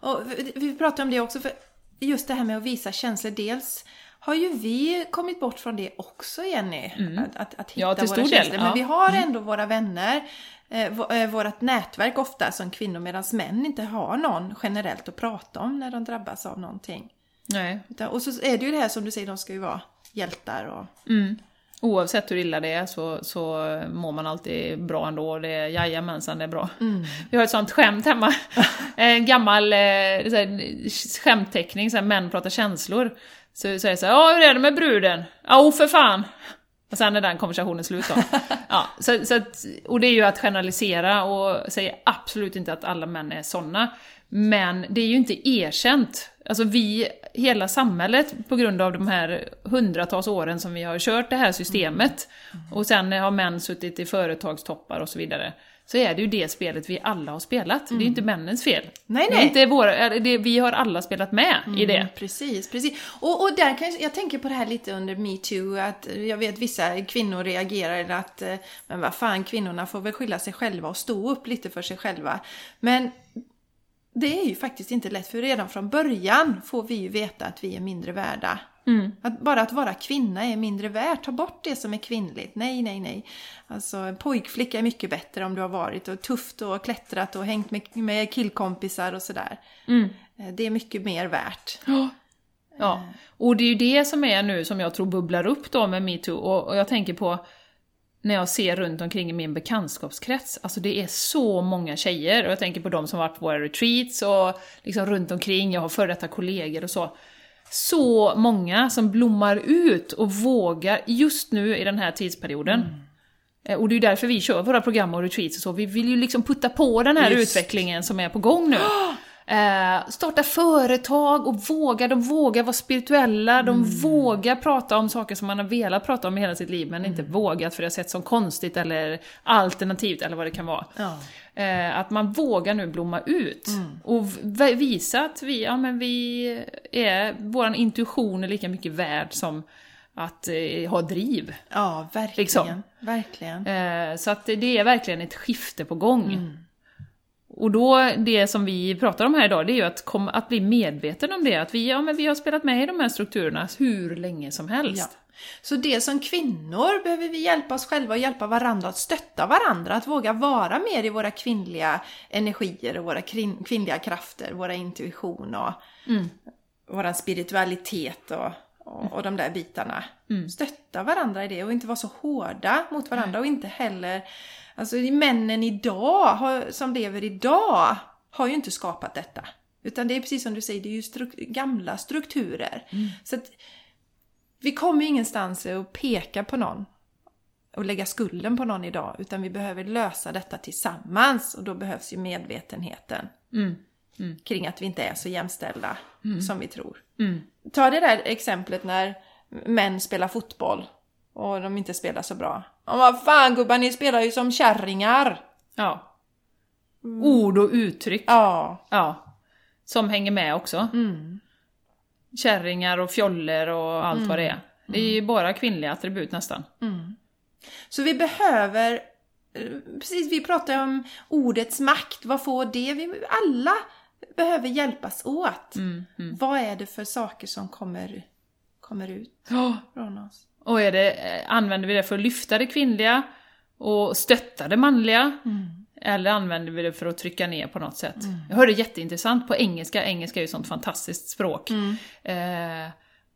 Och vi- pratar om det också, för just det här med att visa känslor. Dels har ju vi kommit bort från det också, Jenny. Att, att, att hitta Ja, våra stor del, känslor. Men ja. vi har ändå våra vänner, eh, eh, vårat nätverk ofta som kvinnor, medan män inte har någon generellt att prata om när de drabbas av någonting. Nej. Utan- Och så är det ju det här som du säger, de ska ju vara hjältar och... Mm. Oavsett hur illa det är så, så mår man alltid bra ändå. Det är jajamensan, det är bra. Vi har ett sånt skämt hemma. [laughs] En gammal eh, så här, skämtteckning, så här, män pratar känslor. Så säger jag så här, ja hur är det med bruden? Ja, oh, för fan! Och sen är den konversationen slut då. [laughs] Ja, så, så att, och det är ju att generalisera och säger absolut inte att alla män är såna. Men det är ju inte erkänt. Alltså vi, hela samhället, på grund av de här hundratals åren som vi har kört det här systemet, och sen har män suttit i företagstoppar och så vidare, så är det ju det spelet vi alla har spelat. Det är ju inte männens fel. Nej, nej. inte våra, det, vi har alla spelat med i det. Mm, precis, precis. Och, och där kan jag, jag tänker på det här lite under metoo, att jag vet vissa kvinnor reagerar att eh, men vad fan, kvinnorna får väl skylla sig själva och stå upp lite för sig själva. Men det är ju faktiskt inte lätt, för redan från början får vi ju veta att vi är mindre värda. Att bara att vara kvinna är mindre värt. Ta bort det som är kvinnligt. Nej, nej, nej. Alltså en pojkflicka är mycket bättre om du har varit och tufft och klättrat och hängt med, med killkompisar och sådär. Eh, Det är mycket mer värt. Ja, och det är ju det som är nu som jag tror bubblar upp då med metoo, och, och jag tänker på när jag ser runt omkring i min bekantskapskrets, alltså det är så många tjejer, och jag tänker på de som varit på våra retreats och liksom runt omkring, jag har före detta kollegor och så. Så många som blommar ut och vågar, just nu i den här tidsperioden. Eh, Och det är ju därför vi kör våra program och retreats och så, vi vill ju liksom putta på den här Just. utvecklingen som är på gång nu. [gasps] Eh, starta företag och våga, de vågar vara spirituella, de vågar prata om saker som man har velat prata om i hela sitt liv men inte vågat för det har sett som konstigt eller alternativt eller vad det kan vara. Ja. Eh, att man vågar nu blomma ut och v- visa att vi, ja, men vi är, vår intuition är lika mycket värd som att eh, ha driv. Ja, verkligen. Liksom. Verkligen. Eh, så att det är verkligen ett skifte på gång. Och då, det som vi pratar om här idag, det är ju att, kom, att bli medveten om det. Att vi, ja, men vi har spelat med i de här strukturerna hur länge som Ja. helst. Så det som kvinnor behöver vi hjälpa oss själva och hjälpa varandra att stötta varandra, att våga vara mer i våra kvinnliga energier och våra kvin- kvinnliga krafter, våra intuition och Mm. vår spiritualitet och, och, och de där bitarna. Mm. Stötta varandra i det och inte vara så hårda mot varandra och inte heller, alltså männen idag, har, som lever idag, har ju inte skapat detta. Utan det är precis som du säger, det är ju struk- gamla strukturer. Så att vi kommer ju ingenstans att peka på någon och lägga skulden på någon idag, utan vi behöver lösa detta tillsammans och då behövs ju medvetenheten Mm. kring att vi inte är så jämställda som vi tror. Mm. Ta det där exemplet när män spelar fotboll och de inte spelar så bra. Ja, vad fan gubbar, ni spelar ju som kärringar! Ja. Ord och uttryck. Ja. Ja. Som hänger med också. Mm. Kärringar och fjoller och allt vad det är. Det är ju bara kvinnliga attribut nästan. Så vi behöver, eh, precis vi pratar om ordets makt, vad får det? Vi alla behöver hjälpas åt. Mm, Vad är det för saker som kommer, kommer ut Ja. från oss? Och är det, använder vi det för att lyfta det kvinnliga och stötta det manliga? Eller använder vi det för att trycka ner på något sätt? Jag hörde jätteintressant på engelska, engelska är ju ett sånt fantastiskt språk. Eh,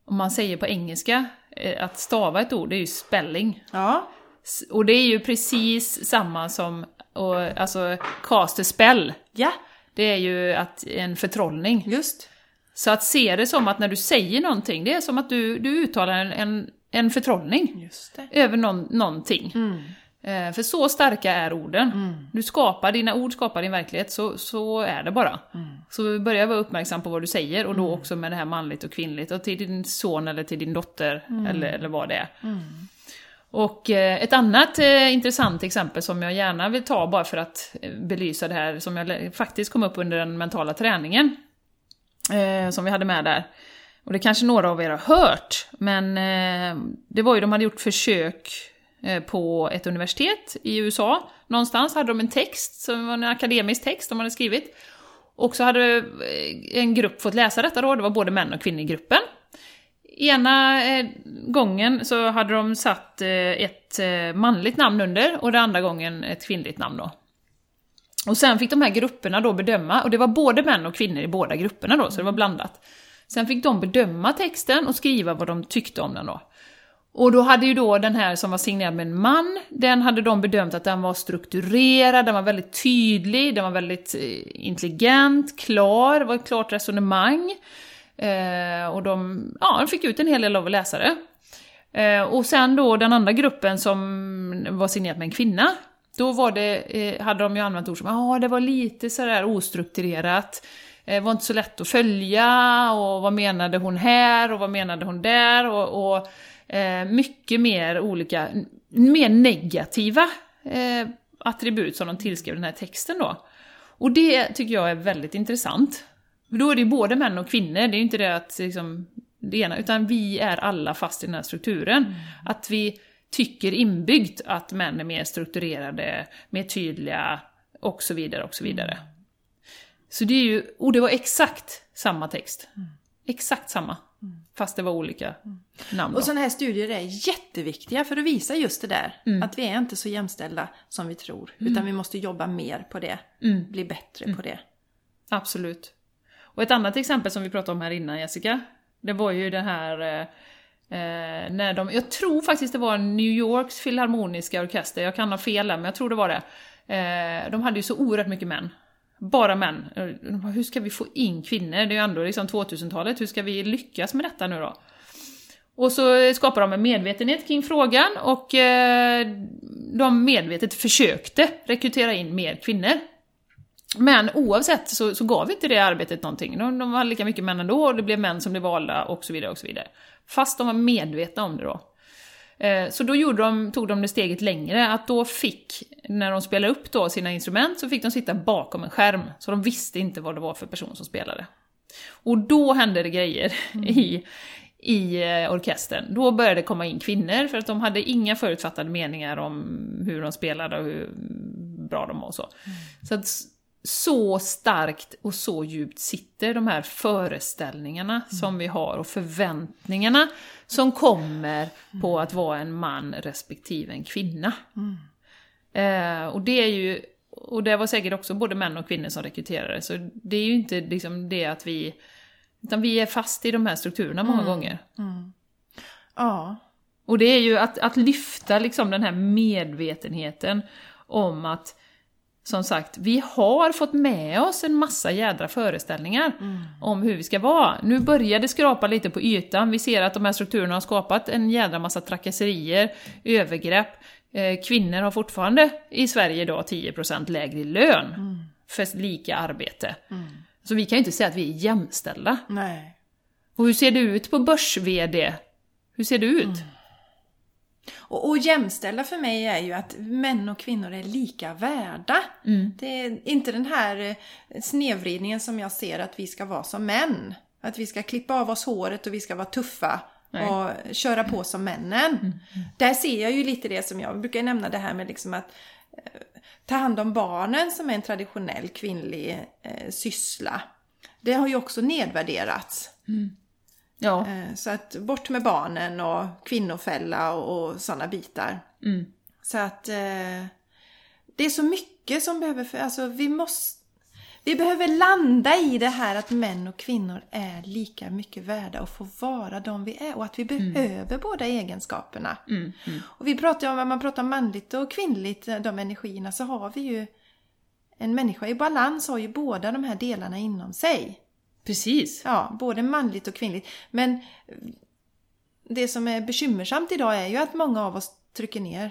om man säger på engelska, eh, att stava ett ord, det är ju spelling. Ja, Och det är ju precis samma som, och, alltså, cast a spell. Ja, Det är ju att, en förtrollning. just. Så att se det som att när du säger någonting, det är som att du, du uttalar en, en, en förtrollning över någon, någonting. Mm. Eh, för så starka är orden. Du skapar, dina ord skapar din verklighet, så, så är det bara. Mm. Så börja vara uppmärksam på vad du säger, och då också med det här manligt och kvinnligt, och till din son eller till din dotter, Mm. eller, eller vad det är. Och eh, ett annat eh, intressant exempel som jag gärna vill ta bara för att eh, belysa det här, som jag faktiskt kom upp under den mentala träningen, eh, som vi hade med där. Och det kanske några av er har hört, men eh, det var ju, de hade gjort försök eh, på ett universitet i USA. Någonstans hade de en text, som var en akademisk text de hade skrivit. Och så hade eh, en grupp fått läsa detta då, det var både män och kvinnor i gruppen. Ena eh, gången så hade de satt eh, ett manligt namn under och den andra gången ett kvinnligt namn då. Och sen fick de här grupperna då bedöma, och det var både män och kvinnor i båda grupperna då, så det var blandat. Sen fick de bedöma texten och skriva vad de tyckte om den då. Och då hade ju då den här som var signerad med en man, den hade de bedömt att den var strukturerad, den var väldigt tydlig, den var väldigt eh, intelligent, klar, det var ett klart resonemang. Eh, och de, ja, de fick ut en hel del av läsare. Eh, och sen då den andra gruppen som var signerad med en kvinna, då var det, eh, hade de ju använt ord som ja, det var lite sådär ostrukturerat, eh, var inte så lätt att följa, och vad menade hon här, och vad menade hon där, och, och eh, mycket mer olika, mer negativa eh, attribut som de tillskrev den här texten då. Och det tycker jag är väldigt intressant. För Då är det ju både män och kvinnor, det är ju inte det att liksom, det ena, utan vi är alla fast i den här strukturen. Att vi tycker inbyggt att män är mer strukturerade, mer tydliga, och så vidare, och så vidare. Så det är ju, och det var exakt samma text. Exakt samma. Fast det var olika namn då. Och sådana här studier är jätteviktiga för att visa just det där. Att vi är inte så jämställda som vi tror. Utan vi måste jobba mer på det. Bli bättre på det. Absolut. Och ett annat exempel som vi pratade om här innan Jessica, det var ju det här eh, eh, när de, jag tror faktiskt det var New Yorks filharmoniska orkester, jag kan ha fel där, men jag tror det var det. Eh, de hade ju så oerhört mycket män. Bara män. Hur ska vi få in kvinnor? Det är ju ändå liksom 2000-talet, hur ska vi lyckas med detta nu då? Och så skapade de en medvetenhet kring frågan och eh, de medvetet försökte rekrytera in mer kvinnor. Men oavsett så, så gav inte det arbetet någonting. De, de var lika mycket män ändå, och det blev män som blev valda och så vidare. och så vidare. Fast de var medvetna om det då. Eh, Så då gjorde de, tog de det steget längre, att då fick, när de spelade upp då sina instrument, så fick de sitta bakom en skärm. Så de visste inte vad det var för person som spelade. Och då hände det grejer i, i eh, orkestern. Då började det komma in kvinnor, för att de hade inga förutfattade meningar om hur de spelade och hur bra de var och så. Så att så starkt och så djupt sitter de här föreställningarna som vi har och förväntningarna som kommer på att vara en man respektive en kvinna. Eh, och det är ju, och det var säkert också både män och kvinnor som rekryterade, så det är ju inte liksom det att vi, utan vi är fast i de här strukturerna många gånger. Ja. Och det är ju att, att lyfta liksom den här medvetenheten om att som sagt, vi har fått med oss en massa jädra föreställningar om hur vi ska vara. Nu börjar det skrapa lite på ytan, vi ser att de här strukturerna har skapat en jädra massa trakasserier, övergrepp. Eh, kvinnor har fortfarande i Sverige idag 10% lägre lön för lika arbete. Så vi kan ju inte säga att vi är jämställda. Nej. Och hur ser det ut på börs-VD? Hur ser det ut? Och, och jämställda för mig är ju att män och kvinnor är lika värda. Det är inte den här eh, snedvridningen som jag ser att vi ska vara som män. Att vi ska klippa av oss håret och vi ska vara tuffa Nej. och köra på som männen. Där ser jag ju lite det som jag brukar nämna det här med liksom att eh, ta hand om barnen som är en traditionell kvinnlig eh, syssla. Det har ju också nedvärderats. Ja. Eh, Så att bort med barnen och kvinnofälla och, och sådana bitar. Så att eh, det är så mycket som behöver, för, alltså vi måste, vi behöver landa i det här att män och kvinnor är lika mycket värda och får vara de vi är och att vi behöver båda egenskaperna. Mm, Och vi pratar om, om man pratar manligt och kvinnligt, de energierna, så har vi ju en människa i balans har ju båda de här delarna inom sig. Precis. Ja, både manligt och kvinnligt. Men det som är bekymmersamt idag är ju att många av oss trycker ner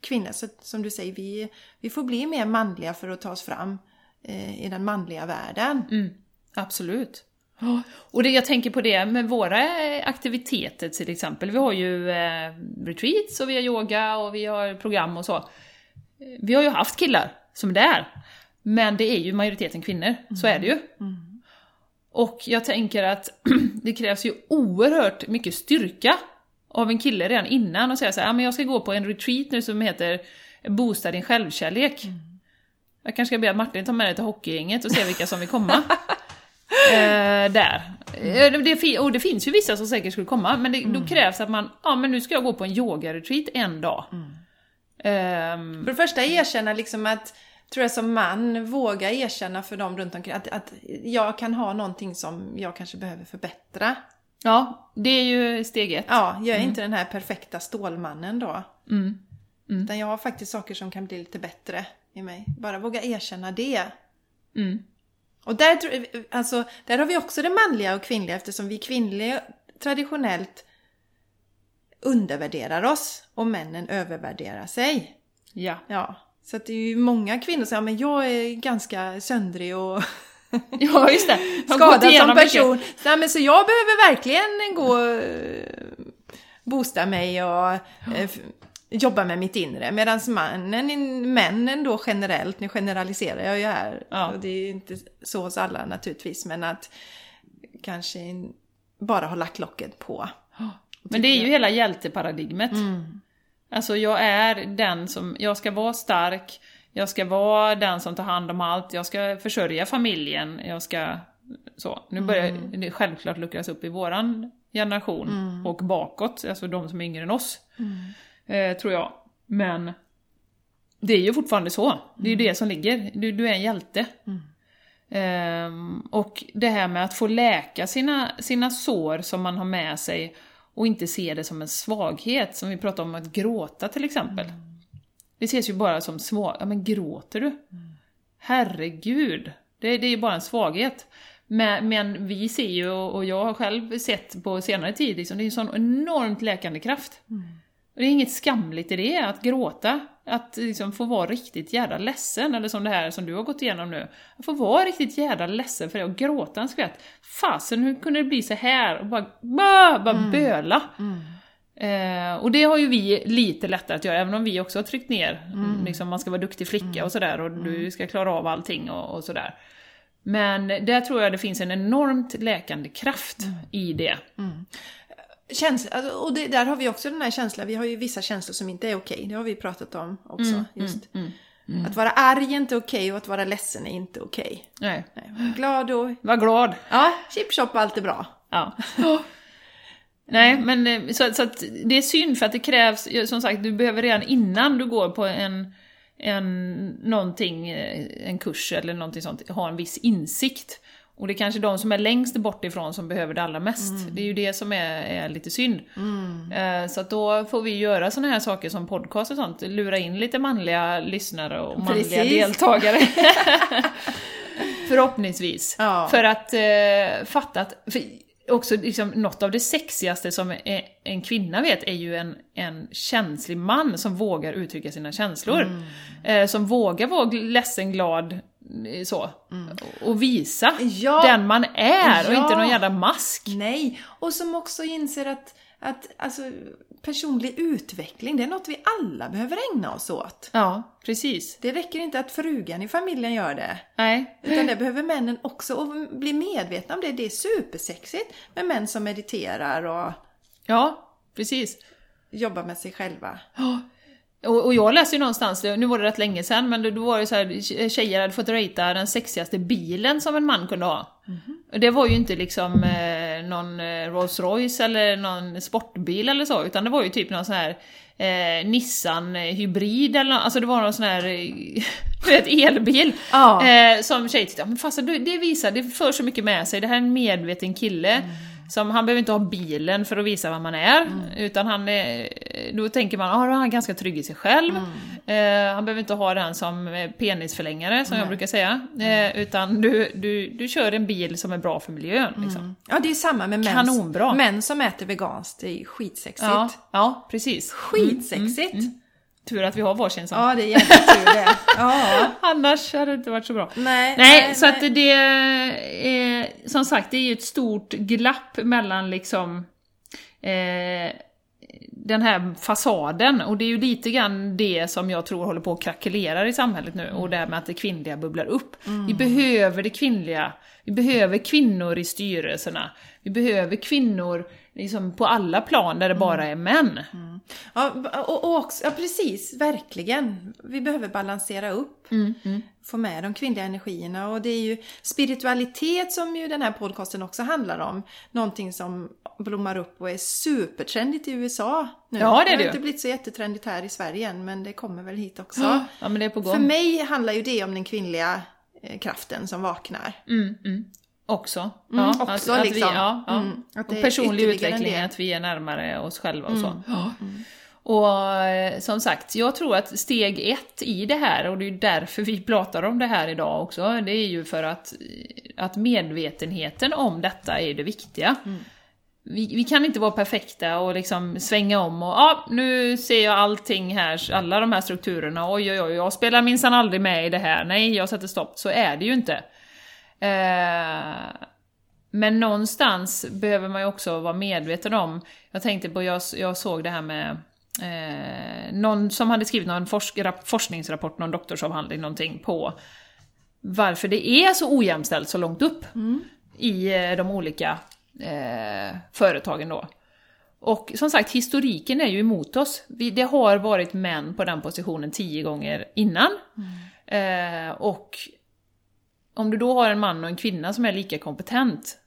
kvinnor. Så som du säger, vi, vi får bli mer manliga för att ta oss fram eh, i den manliga världen. Mm, absolut. [gasps] Och det, jag tänker på det med våra eh, aktiviteter till exempel. Vi har ju eh, retreats och vi har yoga och vi har program och så. Eh, Vi har ju haft killar som är där. Men det är ju majoriteten kvinnor, så är det ju. Och jag tänker att [clears throat] det krävs ju oerhört mycket styrka av en kille redan innan och säga så här, "Ja, men jag ska gå på en retreat nu som heter Boosta din självkärlek. Jag kanske ska be att Martin ta med dig till hockeygänget och se vilka som vill komma. [laughs] eh, där. Eh, det, och det finns ju vissa som säkert skulle komma, men det, då krävs att man, ja men nu ska jag gå på en yoga-retreat en dag. Ehm, För det första erkänna liksom att, tror jag som man, våga erkänna för dem runt omkring att, att jag kan ha någonting som jag kanske behöver förbättra. ja, det är ju steg ett. Ja, jag är inte den här perfekta stålmannen då. Mm. Utan jag har faktiskt saker som kan bli lite bättre i mig. Bara våga erkänna det. Mm. Och där, alltså, där har vi också det manliga och kvinnliga eftersom vi kvinnliga traditionellt undervärderar oss och männen övervärderar sig. Ja. Ja, så att det är ju många kvinnor som säger men jag är ganska söndrig och [laughs] ja, just det. Skadad som mycket. person. Så, men, så jag behöver verkligen gå och boosta mig och eh, jobba med mitt inre. Medan mannen, männen då generellt, nu generaliserar jag ju här, Ja. och det är ju inte så hos alla naturligtvis, men att kanske bara har lagt locket på. Men det är ju hela hjälteparadigmet. Alltså jag är den som, jag ska vara stark, jag ska vara den som tar hand om allt, jag ska försörja familjen, jag ska... Så. Nu börjar det självklart luckras upp i våran generation och bakåt, alltså de som är yngre än oss. Eh, tror jag. Men det är ju fortfarande så. Det är ju det som ligger. Du, du är en hjälte. Ehm, och det här med att få läka sina, sina sår som man har med sig och inte se det som en svaghet, som vi pratade om att gråta till exempel. Det ses ju bara som svag. Ja men gråter du? Herregud! Det, det är ju bara en svaghet. Men, men vi ser ju, och jag har själv sett på senare tid, liksom, det är en sån enormt läkande kraft. Och det är inget skamligt i det, att gråta. Att liksom få vara riktigt jävla ledsen, eller som det här som du har gått igenom nu. Att få vara riktigt jävla ledsen för det och gråta en skvätt. Fasen, hur kunde det bli så här? Och bara, bara, bara böla. Eh, och det har ju vi lite lättare att göra, även om vi också har tryckt ner. Liksom, man ska vara duktig flicka och sådär, och du ska klara av allting och, och sådär. Men där tror jag det finns en enormt läkande kraft i det. Känsla, alltså, och det, där har vi också den här känslan, vi har ju vissa känslor som inte är okej, det har vi pratat om också. just. Att vara arg är inte okej och att vara ledsen är inte okej. Nej. Nej, vara Glad och, Var glad. ja, chip chop allt är bra. Ja. [gasps] Nej, men eh, så, så att det är synd för att det krävs, som sagt, du behöver redan innan du går på en, en, någonting, eh, en kurs eller någonting sånt, ha en viss insikt. Och det är kanske de som är längst bort ifrån som behöver det allra mest. Det är ju det som är, är lite synd. Eh, Så att då får vi göra såna här saker som podcast och sånt, lura in lite manliga lyssnare och manliga Precis. deltagare. [laughs] Förhoppningsvis. Ja. För att eh, fatta att, också liksom, något av det sexigaste som är, en kvinna vet är ju en, en känslig man som vågar uttrycka sina känslor. Eh, som vågar vara ledsen, glad, så. Och visa Ja. den man är och Ja. inte någon jävla mask. Nej, och som också inser att, att alltså, personlig utveckling, det är något vi alla behöver ägna oss åt. Ja, precis. Det räcker inte att frugan i familjen gör det. Nej. Utan det behöver männen också. Och bli medvetna om det. Det är supersexigt med män som mediterar och Ja, precis. jobbar med sig själva. Och, och jag läste ju någonstans, nu var det rätt länge sedan, men då, då var det så här, tjejer hade fått ratea den sexigaste bilen som en man kunde ha. Och Det var ju inte liksom eh, någon eh, Rolls Royce eller någon sportbil eller så, utan det var ju typ någon sån här eh, Nissan hybrid eller nå- alltså det var någon sån här, eh, [laughs] du vet, elbil. Ja. Eh, som tjej tittade, men fast det det visar, det för så mycket med sig, det här är en medveten kille. Mm. Som, han behöver inte ha bilen för att visa vem man är, Mm. utan han är, då tänker man, ah, då är han ganska trygg i sig själv. Mm. Eh, han behöver inte ha den som eh, penisförlängare, som jag brukar säga. Mm. Eh, utan du, du, du kör en bil som är bra för miljön. Liksom. Ja, det är samma med män, Kanonbra. män som äter veganskt. Det är skitsexigt. Ja, ja, precis. Skitsexigt! Tur att vi har varsin sån. Ja, det är jävligt tur det. Ja. [laughs] Annars hade det inte varit så bra. Nej, Nej, så att det är, som sagt, det är ju ett stort glapp mellan liksom eh, den här fasaden, och det är ju lite grann det som jag tror håller på att krackelerar i samhället nu, och det här med att det kvinnliga bubblar upp. Vi behöver det kvinnliga, vi behöver kvinnor i styrelserna, vi behöver kvinnor liksom på alla plan där det bara är män. Ja, och, och också, ja, precis, verkligen. Vi behöver balansera upp. Få med de kvinnliga energierna. Och det är ju spiritualitet som ju den här podcasten också handlar om. Någonting som blommar upp och är supertrendigt i USA nu. Ja, det är det har ju. inte blivit så jättetrendigt här i Sverige än, men det kommer väl hit också. Ja, men det är på gång. För mig handlar ju det om den kvinnliga eh, kraften som vaknar. Mm, mm. Också. Mm, ja, också, att, att vi, liksom. ja, ja. Mm, att och personlig utveckling, att vi är närmare oss själva och så. Mm. Ja. Och eh, som sagt, jag tror att steg ett i det här, och det är därför vi pratar om det här idag också, det är ju för att, att medvetenheten om detta är det viktiga. Mm. Vi, vi kan inte vara perfekta och liksom svänga om och ja, nu ser jag allting här, alla de här strukturerna, oj oj oj, jag spelar minsann aldrig med i det här, nej, jag sätter stopp. Så är det ju inte. Eh, men någonstans behöver man ju också vara medveten om, jag tänkte på, jag, jag såg det här med eh, någon som hade skrivit någon forsk, rap, forskningsrapport, någon doktorsavhandling, någonting på varför det är så ojämställt så långt upp i eh, de olika eh, företagen då. Och som sagt, historiken är ju emot oss. Vi, det har varit män på den positionen tio gånger innan. Eh, och om du då har en man och en kvinna som är lika kompetent,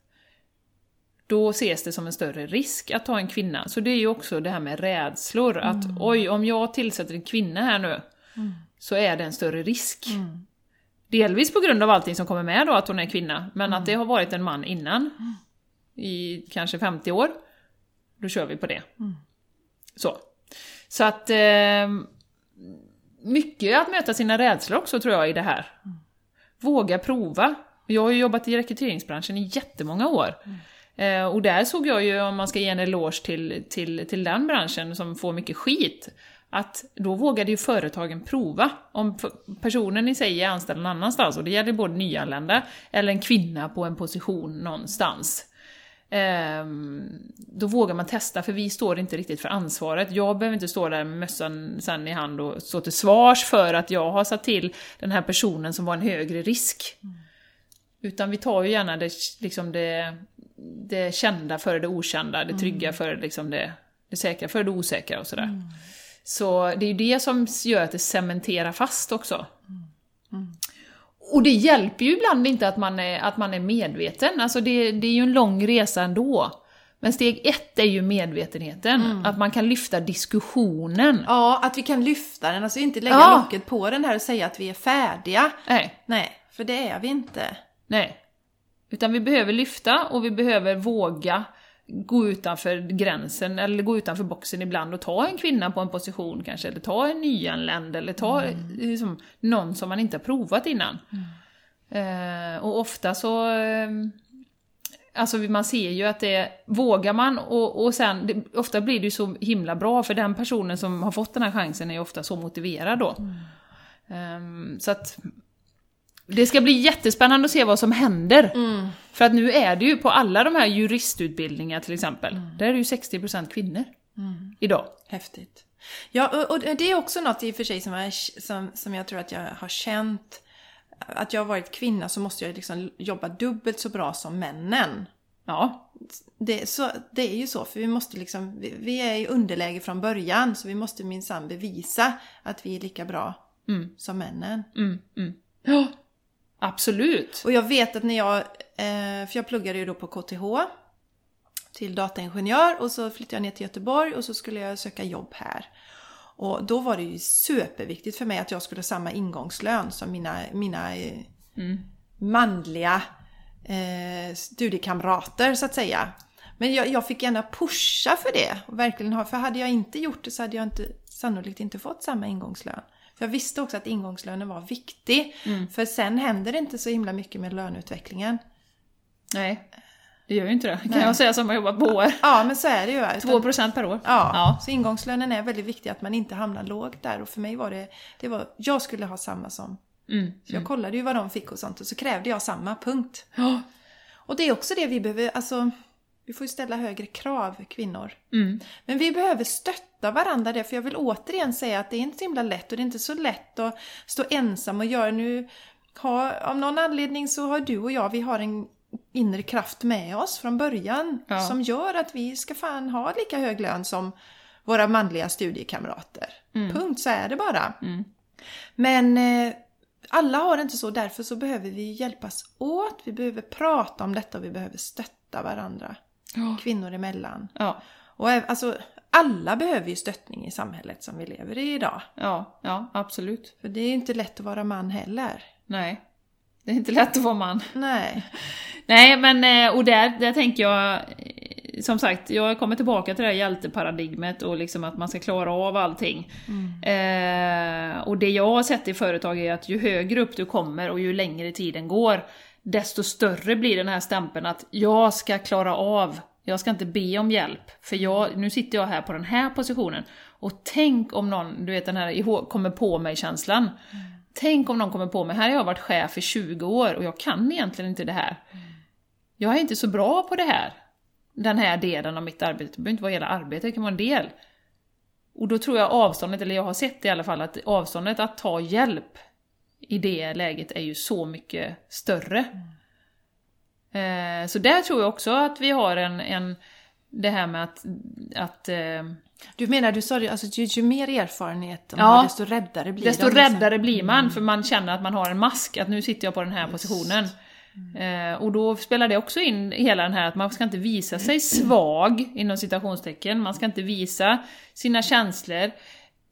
då ses det som en större risk att ta en kvinna. Så det är ju också det här med rädslor, att oj, om jag tillsätter en kvinna här nu, så är det en större risk. Delvis på grund av allting som kommer med då, att hon är kvinna, men att det har varit en man innan, i kanske 50 år, då kör vi på det. Så. Så att... Eh, mycket att möta sina rädslor också tror jag i det här. Våga prova. Jag har ju jobbat i rekryteringsbranschen i jättemånga år. Eh, och där såg jag ju, om man ska ge en eloge till, till, till den branschen som får mycket skit, att då vågade ju företagen prova. Om personen i sig är anställd någon annanstans, och det gäller både nyanlända eller en kvinna på en position någonstans. Ehm, då vågar man testa, för vi står inte riktigt för ansvaret. Jag behöver inte stå där med mössan sen i hand och stå till svars för att jag har satt till den här personen som var en högre risk. Utan vi tar ju gärna det, liksom det, det kända före det okända, det trygga före liksom det, det säkra före det osäkra och sådär. Så det är ju det som gör att det cementerar fast också. Och det hjälper ju ibland inte att man är, att man är medveten, alltså det, det är ju en lång resa ändå. Men steg ett är ju medvetenheten, att man kan lyfta diskussionen. Ja, att vi kan lyfta den, alltså inte lägga Ja. locket på den här och säga att vi är färdiga. Nej, Nej, för det är vi inte. nej. Utan vi behöver lyfta och vi behöver våga gå utanför gränsen, eller gå utanför boxen ibland och ta en kvinna på en position kanske, eller ta en nyanländ, eller ta liksom, någon som man inte har provat innan. Eh, och ofta så... Eh, alltså man ser ju att det vågar man och, och sen, det, ofta blir det ju så himla bra för den personen som har fått den här chansen är ju ofta så motiverad då. Ehm, så att det ska bli jättespännande att se vad som händer. För att nu är det ju på alla de här juristutbildningar till exempel, där är det ju 60% kvinnor idag. Häftigt. Ja, och, det är också något i och för sig som jag, som, som jag tror att jag har känt. Att jag har varit kvinna så måste jag liksom jobba dubbelt så bra som männen. Ja, Det, så, det är ju så, för vi måste liksom, vi, vi är i underläge från början så vi måste minsann bevisa att vi är lika bra som männen. mm, mm. ja absolut. Och jag vet att när jag, eh, för jag pluggade ju då på KTH till dataingenjör och så flyttade jag ner till Göteborg och så skulle jag söka jobb här. Och då var det ju superviktigt för mig att jag skulle ha samma ingångslön som mina, mina eh, manliga eh, studiekamrater så att säga. Men jag, jag fick gärna pusha för det. Och verkligen ha, för hade jag inte gjort det så hade jag inte, sannolikt inte fått samma ingångslön. Jag visste också att ingångslönen var viktig. För sen händer det inte så himla mycket med löneutvecklingen. Nej, det gör ju inte det. Kan Nej. jag säga som har jobbat på år. Ja, men så är det ju. Utan- 2% per år. Ja, Ja. så ingångslönen är väldigt viktig att man inte hamnar lågt där och för mig var det, det var, jag skulle ha samma som. Mm. Så jag kollade ju vad de fick och sånt och så krävde jag samma, punkt. Ja. Och det är också det vi behöver, alltså vi får ju ställa högre krav, kvinnor. Mm. Men vi behöver stötta varandra där, för jag vill återigen säga att det är inte så himla lätt och det är inte så lätt att stå ensam och göra nu. Ha, av någon anledning så har du och jag, vi har en inre kraft med oss från början Ja. som gör att vi ska fan ha lika hög lön som våra manliga studiekamrater. Punkt, så är det bara. Men eh, alla har det inte så, därför så behöver vi hjälpas åt, vi behöver prata om detta och vi behöver stötta varandra. Ja. Kvinnor emellan. Ja. Och alltså, alla behöver ju stöttning i samhället som vi lever i idag. ja, ja, absolut. För det är inte lätt att vara man heller. Nej. Det är inte lätt att vara man. Nej. [laughs] Nej, men och där, där tänker jag, eh, som sagt, jag kommer tillbaka till det här hjälteparadigmet och liksom att man ska klara av allting. Eh, och det jag har sett i företag är att ju högre upp du kommer och ju längre tiden går, desto större blir den här stämpeln att jag ska klara av, jag ska inte be om hjälp, för jag, nu sitter jag här på den här positionen. Och tänk om någon, du vet den här ihå- kommer på mig-känslan. Tänk om någon kommer på mig, här har jag varit chef i 20 år och jag kan egentligen inte det här. Jag är inte så bra på det här. Den här delen av mitt arbete. Det behöver inte vara hela arbetet, det kan vara en del. Och då tror jag avståndet, eller jag har sett i alla fall, att avståndet att ta hjälp i det läget är ju så mycket större. Eh, så där tror jag också att vi har en, en det här med att, att eh, Du menar, du sa det, alltså ju, ju mer erfarenhet de Ja. har, desto räddare blir Desto de. liksom. räddare blir man, för man känner att man har en mask, att nu sitter jag på den här positionen. Eh, och då spelar det också in hela den här att man ska inte visa sig svag, inom citationstecken, man ska inte visa sina känslor.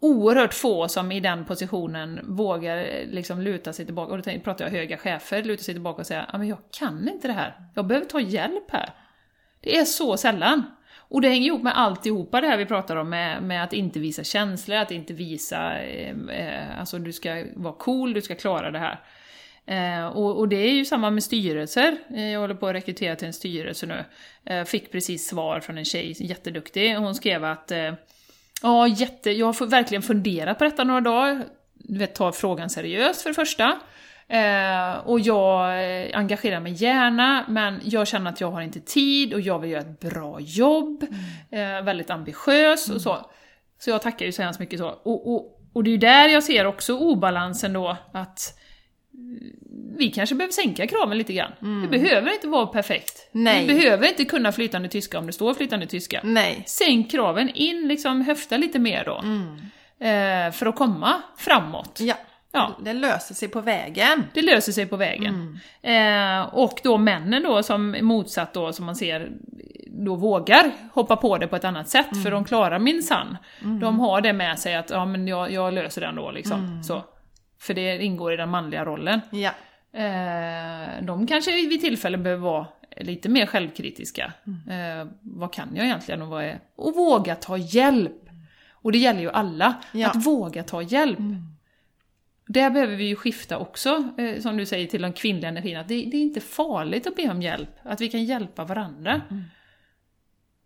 Oerhört få som i den positionen vågar eh, liksom luta sig tillbaka, och då pratar jag höga chefer, luta sig tillbaka och säga att men jag kan inte det här, jag behöver ta hjälp här. Det är så sällan. Och det hänger ihop med alltihopa det här vi pratar om, med, med att inte visa känslor, att inte visa... Eh, eh alltså du ska vara cool, du ska klara det här. Eh, och, och det är ju samma med styrelser. Eh, jag håller på att rekrytera till en styrelse nu. Eh, fick precis svar från en tjej, jätteduktig. Hon skrev att eh, Ja, jätte, jag har verkligen funderat på detta några dagar. Du vet, tar frågan seriöst för det första. Eh, och jag eh, engagerar mig gärna, men jag känner att jag har inte tid och jag vill göra ett bra jobb. Eh, väldigt ambitiös och så. Så jag tackar ju så hemskt mycket så. Och, och, och det är ju där jag ser också obalansen då, att mm, vi kanske behöver sänka kraven lite grann. Det behöver inte vara perfekt. Nej. Vi behöver inte kunna flytande tyska om det står flytande tyska. Nej. Sänk kraven, in liksom höfta lite mer då. Eh, för att komma framåt. Ja. Ja. Det löser sig på vägen. Det löser sig på vägen. Eh, och då männen då, som motsatt då, som man ser, då vågar hoppa på det på ett annat sätt, för de klarar minsann. De har det med sig att, ja men jag, jag löser det ändå liksom. Så. För det ingår i den manliga rollen. Ja. Eh, de kanske vid tillfällen behöver vara lite mer självkritiska. Eh, vad kan jag egentligen och vad är... Och våga ta hjälp! Och det gäller ju alla, Ja. att våga ta hjälp. Där behöver vi ju skifta också, eh, som du säger, till den kvinnliga energin. Att det, det är inte farligt att be om hjälp, att vi kan hjälpa varandra.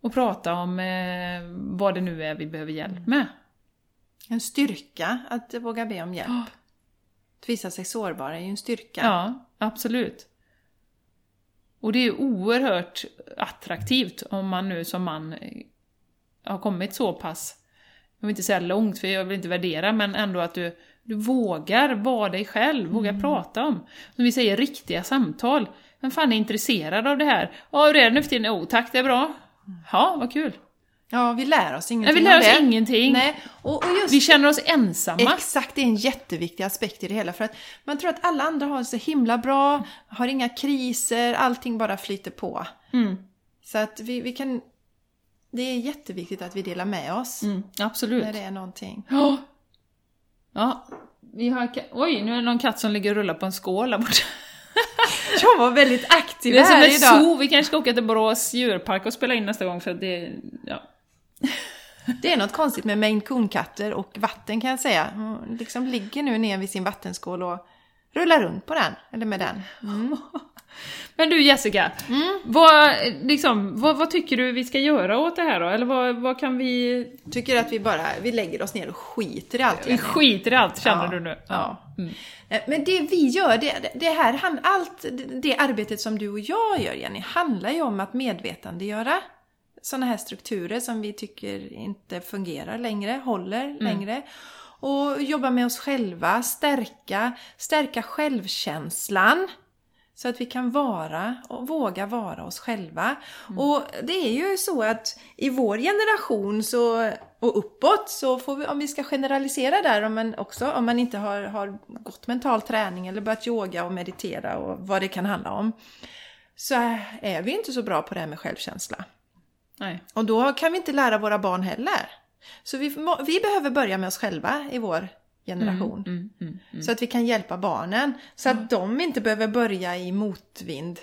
Och prata om eh, vad det nu är vi behöver hjälp med. En styrka att våga be om hjälp. Att visa sig sårbar är ju en styrka. Ja, absolut. Och det är ju oerhört attraktivt om man nu som man eh, har kommit så pass, jag vill inte säga långt för jag vill inte värdera, men ändå att du, du vågar vara dig själv, vågar prata om. Som vi säger, riktiga samtal. Vem fan är intresserad av det här? Ja, hur är det nu för tiden? Oh, tack, det är bra. Ja, vad kul. Ja, vi lär oss Nej, ingenting vi lär oss det. ingenting. Nej, och, och just Vi känner oss ensamma. Exakt, det är en jätteviktig aspekt i det hela. För att man tror att alla andra har det så himla bra, har inga kriser, allting bara flyter på. Mm. Så att vi, vi kan... det är jätteviktigt att vi delar med oss Mm, absolut. när det är någonting. Ja. Ja, vi har... Oj, nu är det någon katt som ligger och rullar på en skål där borta. [laughs] Jag var väldigt Det aktiva är som här ett idag. zoo, vi kanske ska åka till Borås djurpark och spela in nästa gång för att det... Ja. Det är något konstigt med Maine Coon-katter och vatten kan jag säga. Hon liksom ligger nu ner vid sin vattenskål och rullar runt på den, eller med den. [laughs] Men du Jessica, Mm. vad, liksom, vad, vad tycker du vi ska göra åt det här då? Eller vad, vad kan vi... Tycker att vi bara vi lägger oss ner och skiter i allt. Vi skiter i allt, känner Ja, du nu? ja. Mm. Eh, Men det vi gör, det, det här, allt det- det arbetet som du och jag gör Jenny, handlar ju om att medvetandegöra sådana här strukturer som vi tycker inte fungerar längre, håller längre. Och jobba med oss själva, stärka, stärka självkänslan. Så att vi kan vara och våga vara oss själva. Och det är ju så att i vår generation så, och uppåt så får vi, om vi ska generalisera där, om man också, om man inte har, har gått mental träning eller börjat yoga och meditera och vad det kan handla om. Så är vi inte så bra på det här med självkänsla. Nej. Och då kan vi inte lära våra barn heller. Så vi, vi behöver börja med oss själva i vår generation. Mm, mm, mm. Så att vi kan hjälpa barnen. Så att de inte behöver börja i motvind.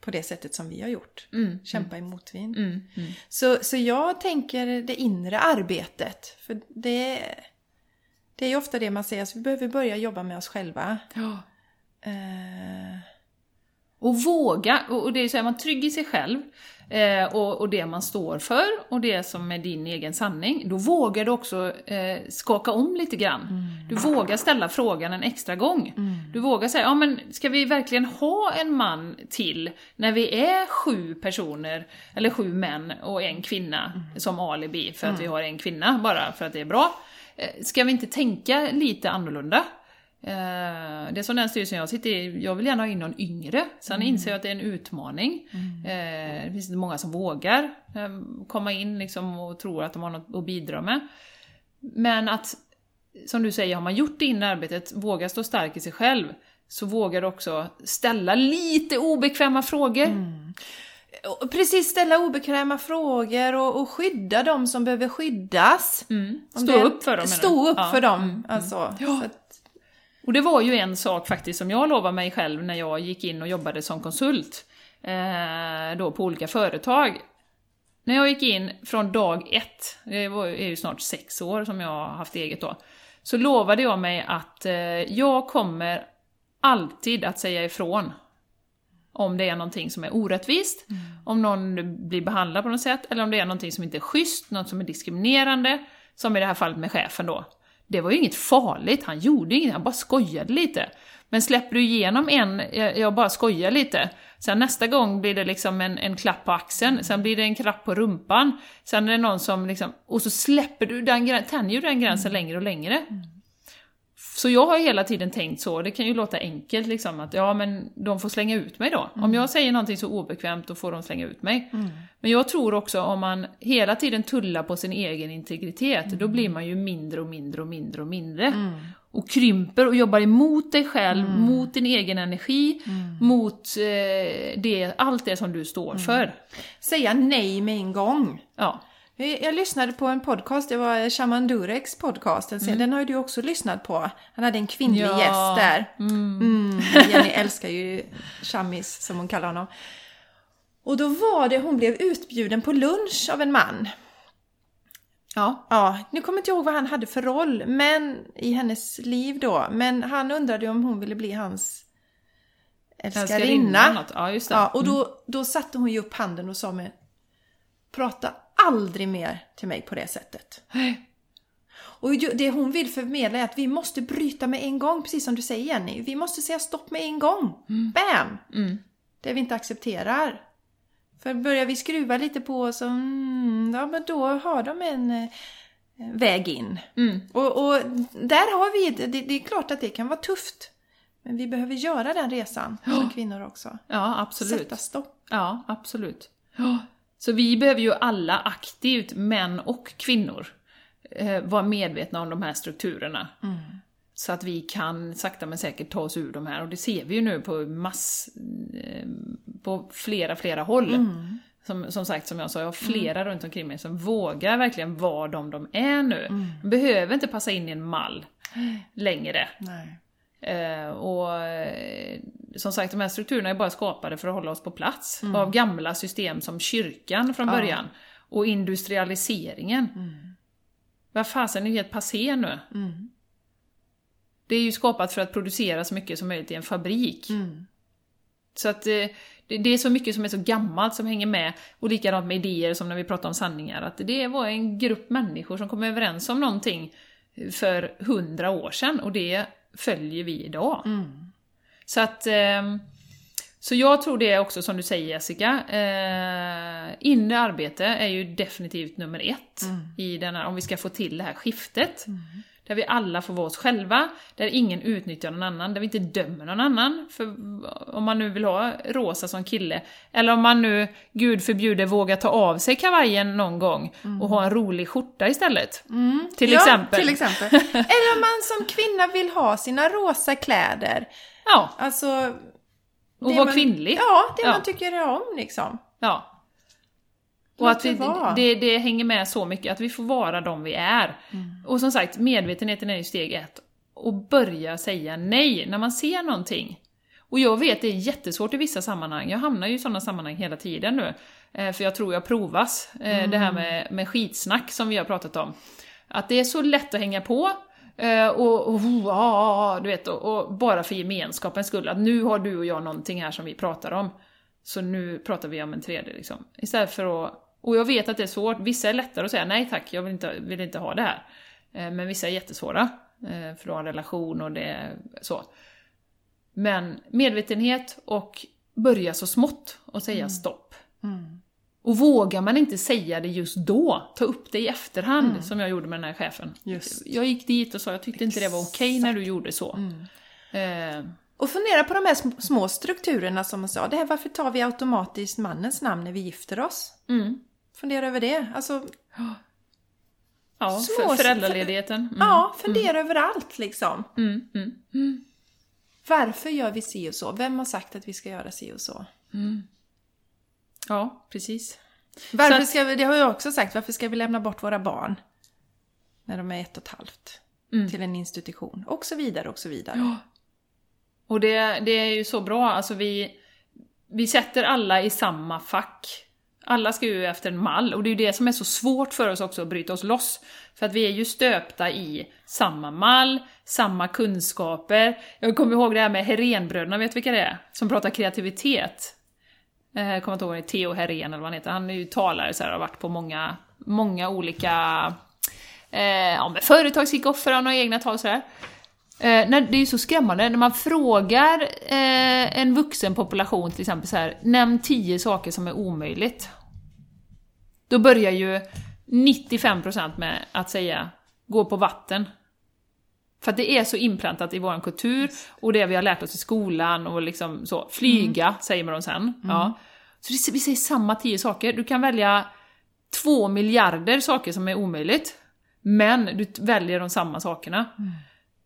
På det sättet som vi har gjort. Mm, Kämpa i motvind. mm, mm. Så, så jag tänker det inre arbetet. För det, det är ju ofta det man säger, att vi behöver börja jobba med oss själva. Ja. Eh, Och våga, och och det är så här, man trygg i sig själv eh, och, och det man står för och det som är din egen sanning. Då vågar du också eh, skaka om lite grann. Du vågar ställa frågan en extra gång. Du vågar säga, ja men ska vi verkligen ha en man till när vi är sju personer, eller sju män och en kvinna som alibi för att vi har en kvinna bara för att det är bra. Eh, Ska vi inte tänka lite annorlunda? Eh, det är som den styrelsen jag sitter i, jag vill gärna ha in någon yngre. Sen inser jag att det är en utmaning. Eh, det finns inte många som vågar eh, komma in liksom och tror att de har något att bidra med. Men att, som du säger, har man gjort det inre arbetet, våga stå stark i sig själv, så vågar du också ställa lite obekväma frågor. och precis ställa obekväma frågor och, och skydda de som behöver skyddas. Mm. Stå det- upp för dem. Stå upp Ja. för dem. Mm. Alltså, Ja. så att, Och det var ju en sak faktiskt som jag lovade mig själv när jag gick in och jobbade som konsult eh, då på olika företag. När jag gick in från dag ett, det var, är ju snart sex år som jag har haft eget då, så lovade jag mig att eh, jag kommer alltid att säga ifrån om det är någonting som är orättvist, om någon blir behandlad på något sätt, eller om det är någonting som inte är schysst, något som är diskriminerande, som i det här fallet med chefen då. Det var ju inget farligt, han gjorde inget, han bara skojade lite. Men släpper du igenom en, jag, bara skojar lite, sen nästa gång blir det liksom en, en klapp på axeln, sen blir det en klapp på rumpan, sen är det någon som liksom, och så släpper du den, tänjer du den gränsen längre och längre. Så jag har hela tiden tänkt så, det kan ju låta enkelt liksom att ja men de får slänga ut mig då. Om jag säger någonting så obekvämt då får de slänga ut mig. Men jag tror också om man hela tiden tullar på sin egen integritet, då blir man ju mindre och mindre och mindre och mindre. Och krymper och jobbar emot dig själv, mot din egen energi, mot eh, det, allt det som du står för. säga nej med en gång. Ja. Jag lyssnade på en podcast, det var Shaman Dureks podcast, den, den har ju du också lyssnat på. Han hade en kvinnlig Ja. gäst där. Mm, Jenny älskar ju Shamis som hon kallar honom. Och då var det, hon blev utbjuden på lunch av en man. Ja. Ja, nu kommer inte jag ihåg vad han hade för roll men, i hennes liv då. Men han undrade om hon ville bli hans älskarinna. Ja. Ja, och då, då satte hon ju upp handen och sa med Prata aldrig mer till mig på det sättet. Nej. Och det hon vill förmedla är att vi måste bryta med en gång, precis som du säger Jenny. Vi måste säga stopp med en gång. Bam! Mm. Det vi inte accepterar. För börjar vi skruva lite på så, mm, ja men då har de en eh, väg in. Mm. Och, och där har vi, det, det är klart att det kan vara tufft. Men vi behöver göra den resan som kvinnor också. Ja, absolut. Sätta stopp. Ja, absolut. Ja. Så vi behöver ju alla aktivt, män och kvinnor, eh, vara medvetna om de här strukturerna. Så att vi kan sakta men säkert ta oss ur de här, och det ser vi ju nu på mass... Eh, på flera, flera håll. Som, som sagt, som jag sa, jag har flera runt omkring mig som vågar verkligen vara de de är nu. De behöver inte passa in i en mall [gasps] längre. Nej. Eh, och eh, som sagt, de här strukturerna är bara skapade för att hålla oss på plats. Av gamla system som kyrkan från Ja. början. Och industrialiseringen. Vad fasen är ju helt passé nu. Mm. Det är ju skapat för att producera så mycket som möjligt i en fabrik. Mm. Så att eh, det, det är så mycket som är så gammalt som hänger med. Och likadant med idéer som när vi pratar om sanningar. Att det var en grupp människor som kom överens om någonting för hundra år sedan och det följer vi idag. Mm. Så att... ehm, så jag tror det är också som du säger Jessica, eh, inre arbete är ju definitivt nummer ett i den här, om vi ska få till det här skiftet. Där vi alla får vara oss själva, där ingen utnyttjar någon annan, där vi inte dömer någon annan. För om man nu vill ha rosa som kille, eller om man nu, gud förbjude, vågar ta av sig kavajen någon gång och ha en rolig skjorta istället. Till ja, exempel. till exempel. Eller om man som kvinna vill ha sina rosa kläder. Ja, Alltså... och vara man- kvinnlig. Ja, det Ja. man tycker om liksom. Ja. Och att vi, det det, hänger med så mycket, att vi får vara de vi är. Mm. Och som sagt, medvetenheten är ju steg ett. Och börja säga nej när man ser någonting. Och jag vet, det är jättesvårt i vissa sammanhang. Jag hamnar ju i sådana sammanhang hela tiden nu. Eh, för jag tror jag provas. Eh, Det här med, med skitsnack som vi har pratat om. Att det är så lätt att hänga på. eh, Och, och, och, du vet, och, och bara för gemenskapens skull. Att nu har du och jag någonting här som vi pratar om. Så nu pratar vi om en tredje liksom. Istället för att... Och jag vet att det är svårt. Vissa är lättare att säga nej tack, jag vill inte, vill inte ha det här. Eh, Men vissa är jättesvåra. eh, För att ha en relation och det är så. Men medvetenhet och börja så smått och säga stopp. Och vågar man inte säga det just då, ta upp det i efterhand, som jag gjorde med den här chefen. Just. Jag gick dit och sa jag tyckte inte det var okej när du gjorde så. Eh, Och fundera på de här sm- små strukturerna som man sa. Det här, varför tar vi automatiskt mannens namn när vi gifter oss? mm. Fundera över det. Alltså, Ja, Små- för föräldraledigheten. Mm. ja, fundera över allt liksom. Mm, mm. Varför gör vi si och så? Vem har sagt att vi ska göra si och så? Ja, precis. Varför ska vi, det har jag också sagt, varför ska vi lämna bort våra barn när de är ett och ett halvt? Mm. Till en institution. Och så vidare och så vidare. Och det, det är ju så bra, alltså vi, vi sätter alla i samma fack. Alla ska ju efter en mall, och det är ju det som är så svårt för oss också att bryta oss loss. För att vi är ju stöpta i samma mall, samma kunskaper. Jag kommer ihåg det här med Herénbröderna, vet du vilka det är? Som pratar kreativitet. Eh, jag kommer inte ihåg, det är Theo Herén eller vad han heter. Han är ju talare så här, har varit på många, många olika eh, ja, men företagskickoffar, han har egna tal och sådär. Eh, när, det är ju så skrämmande, när man frågar eh, en vuxen population till exempel så här, nämn 10 saker som är omöjligt. Då börjar ju 95% med att säga gå på vatten. För att det är så inpräntat i vår kultur och det vi har lärt oss i skolan och liksom så. Flyga säger man sen. Ja. Så vi säger samma 10 saker. Du kan välja två miljarder saker som är omöjligt. Men du väljer de samma sakerna.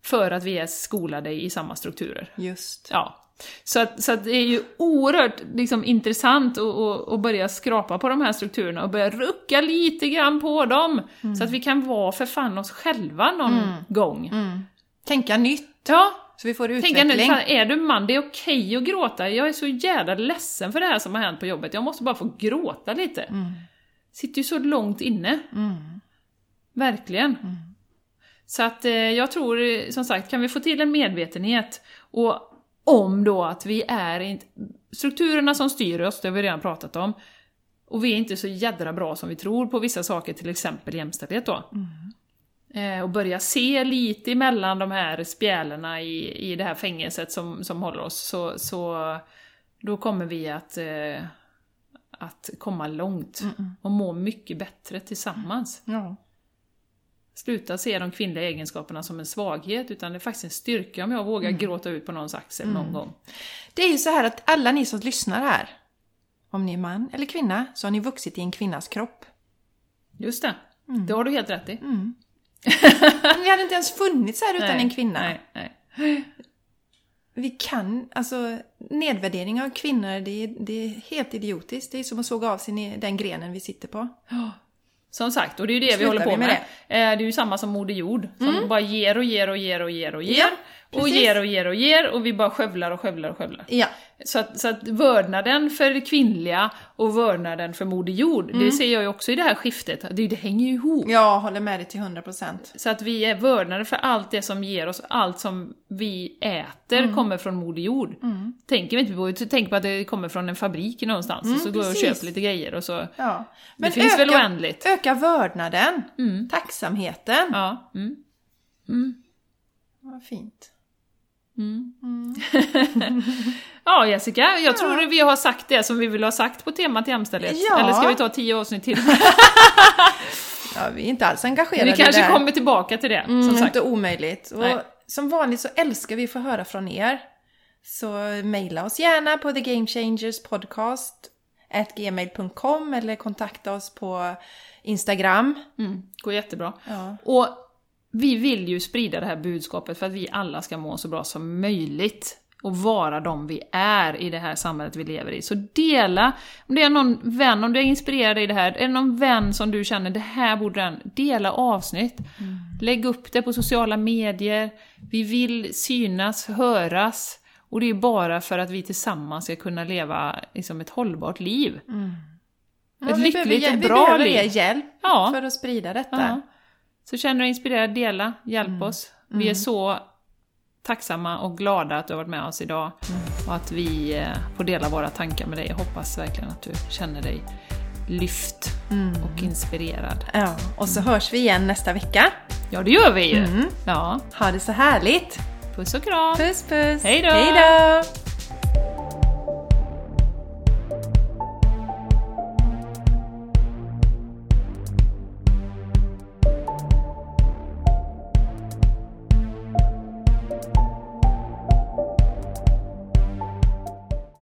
För att vi är skolade i samma strukturer. Just. Ja. Så, att, så att det är ju oerhört liksom, intressant att, att, att börja skrapa på de här strukturerna och börja rucka lite grann på dem. Så att vi kan vara för fan oss själva någon gång. Tänka nytt, Ja, så vi får utveckling. nu, fan, är du man, det är okej att gråta. Jag är så jävla ledsen för det här som har hänt på jobbet. Jag måste bara få gråta lite. Sitter ju så långt inne. Verkligen. Så att eh, jag tror, eh, som sagt, kan vi få till en medvetenhet och om då att vi är inte... Strukturerna som styr oss, det har vi redan pratat om. Och vi är inte så jädra bra som vi tror på vissa saker, till exempel jämställdhet då. Eh, och börja se lite emellan de här spjälerna i, i det här fängelset som, som håller oss, så, så då kommer vi att, eh, att komma långt och må mycket bättre tillsammans. Ja. Sluta se de kvinnliga egenskaperna som en svaghet, utan det är faktiskt en styrka om jag vågar gråta ut på någons axel någon gång. Det är ju så här att alla ni som lyssnar här, om ni är man eller kvinna, så har ni vuxit i en kvinnas kropp. Just det, det har du helt rätt i. Men [laughs] vi hade inte ens funnits här utan Nej, en kvinna. Nej, nej. vi kan, alltså nedvärdering av kvinnor, det är, det är helt idiotiskt. Det är som att såga av sig den grenen vi sitter på. Som sagt, och det är ju det vi håller på vi med. med Det. Eh, det är ju samma som Moder Jord, som bara ger och ger och ger och ger och ger. Ja, och ger och ger och ger och vi bara skövlar och skövlar och skövlar. Ja, Så att, så att vördnaden för det kvinnliga och vördnaden för Moder Jord, Mm. det ser jag ju också i det här skiftet. Det, det hänger ju ihop. jag håller med dig till 100%. Så att vi är vördnade för allt det som ger oss, allt som vi äter Mm. kommer från Moder Jord. Tänker vi inte på, tänk på att det kommer från en fabrik någonstans och så går jag och Mm, precis. köper lite grejer och så... Ja. det finns väl oändligt. Öka vördnaden, tacksamheten. Ja. Mm. Vad fint. Ja Jessica, jag tror vi har sagt det som vi vill ha sagt på temat jämställdhet. Ja. Eller ska vi ta tio avsnitt till? [laughs] Ja, vi är inte alls engagerade vi kanske där. kommer tillbaka till det, Mm, som sagt. Inte omöjligt. Och Nej. som vanligt så älskar vi att få höra från er. Så mejla oss gärna på thegamechangerspodcast at gmail.com eller kontakta oss på Instagram. Mm, går jättebra. Ja. Och vi vill ju sprida det här budskapet för att vi alla ska må så bra som möjligt och vara de vi är i det här samhället vi lever i. Så dela, om det är någon vän, om du är inspirerad i det här, är det någon vän som du känner, det här borde den, dela avsnitt. Lägg upp det på sociala medier, vi vill synas, höras. Och det är bara för att vi tillsammans ska kunna leva liksom, ett hållbart liv. Ja, ett vi lyckligt, behöver, ett vi bra behöver liv. er hjälp Ja. för att sprida detta. Ja. Så känner du dig inspirerad, dela, hjälp Mm. oss. Vi är så tacksamma och glada att du har varit med oss idag Mm. och att vi eh, får dela våra tankar med dig. Jag hoppas verkligen att du känner dig lyft Mm. och inspirerad. Ja, och så hörs vi igen nästa vecka. Ja, det gör vi ju! Mm. Ja, Ha det så härligt! puss och kram! Puss puss! Hej då!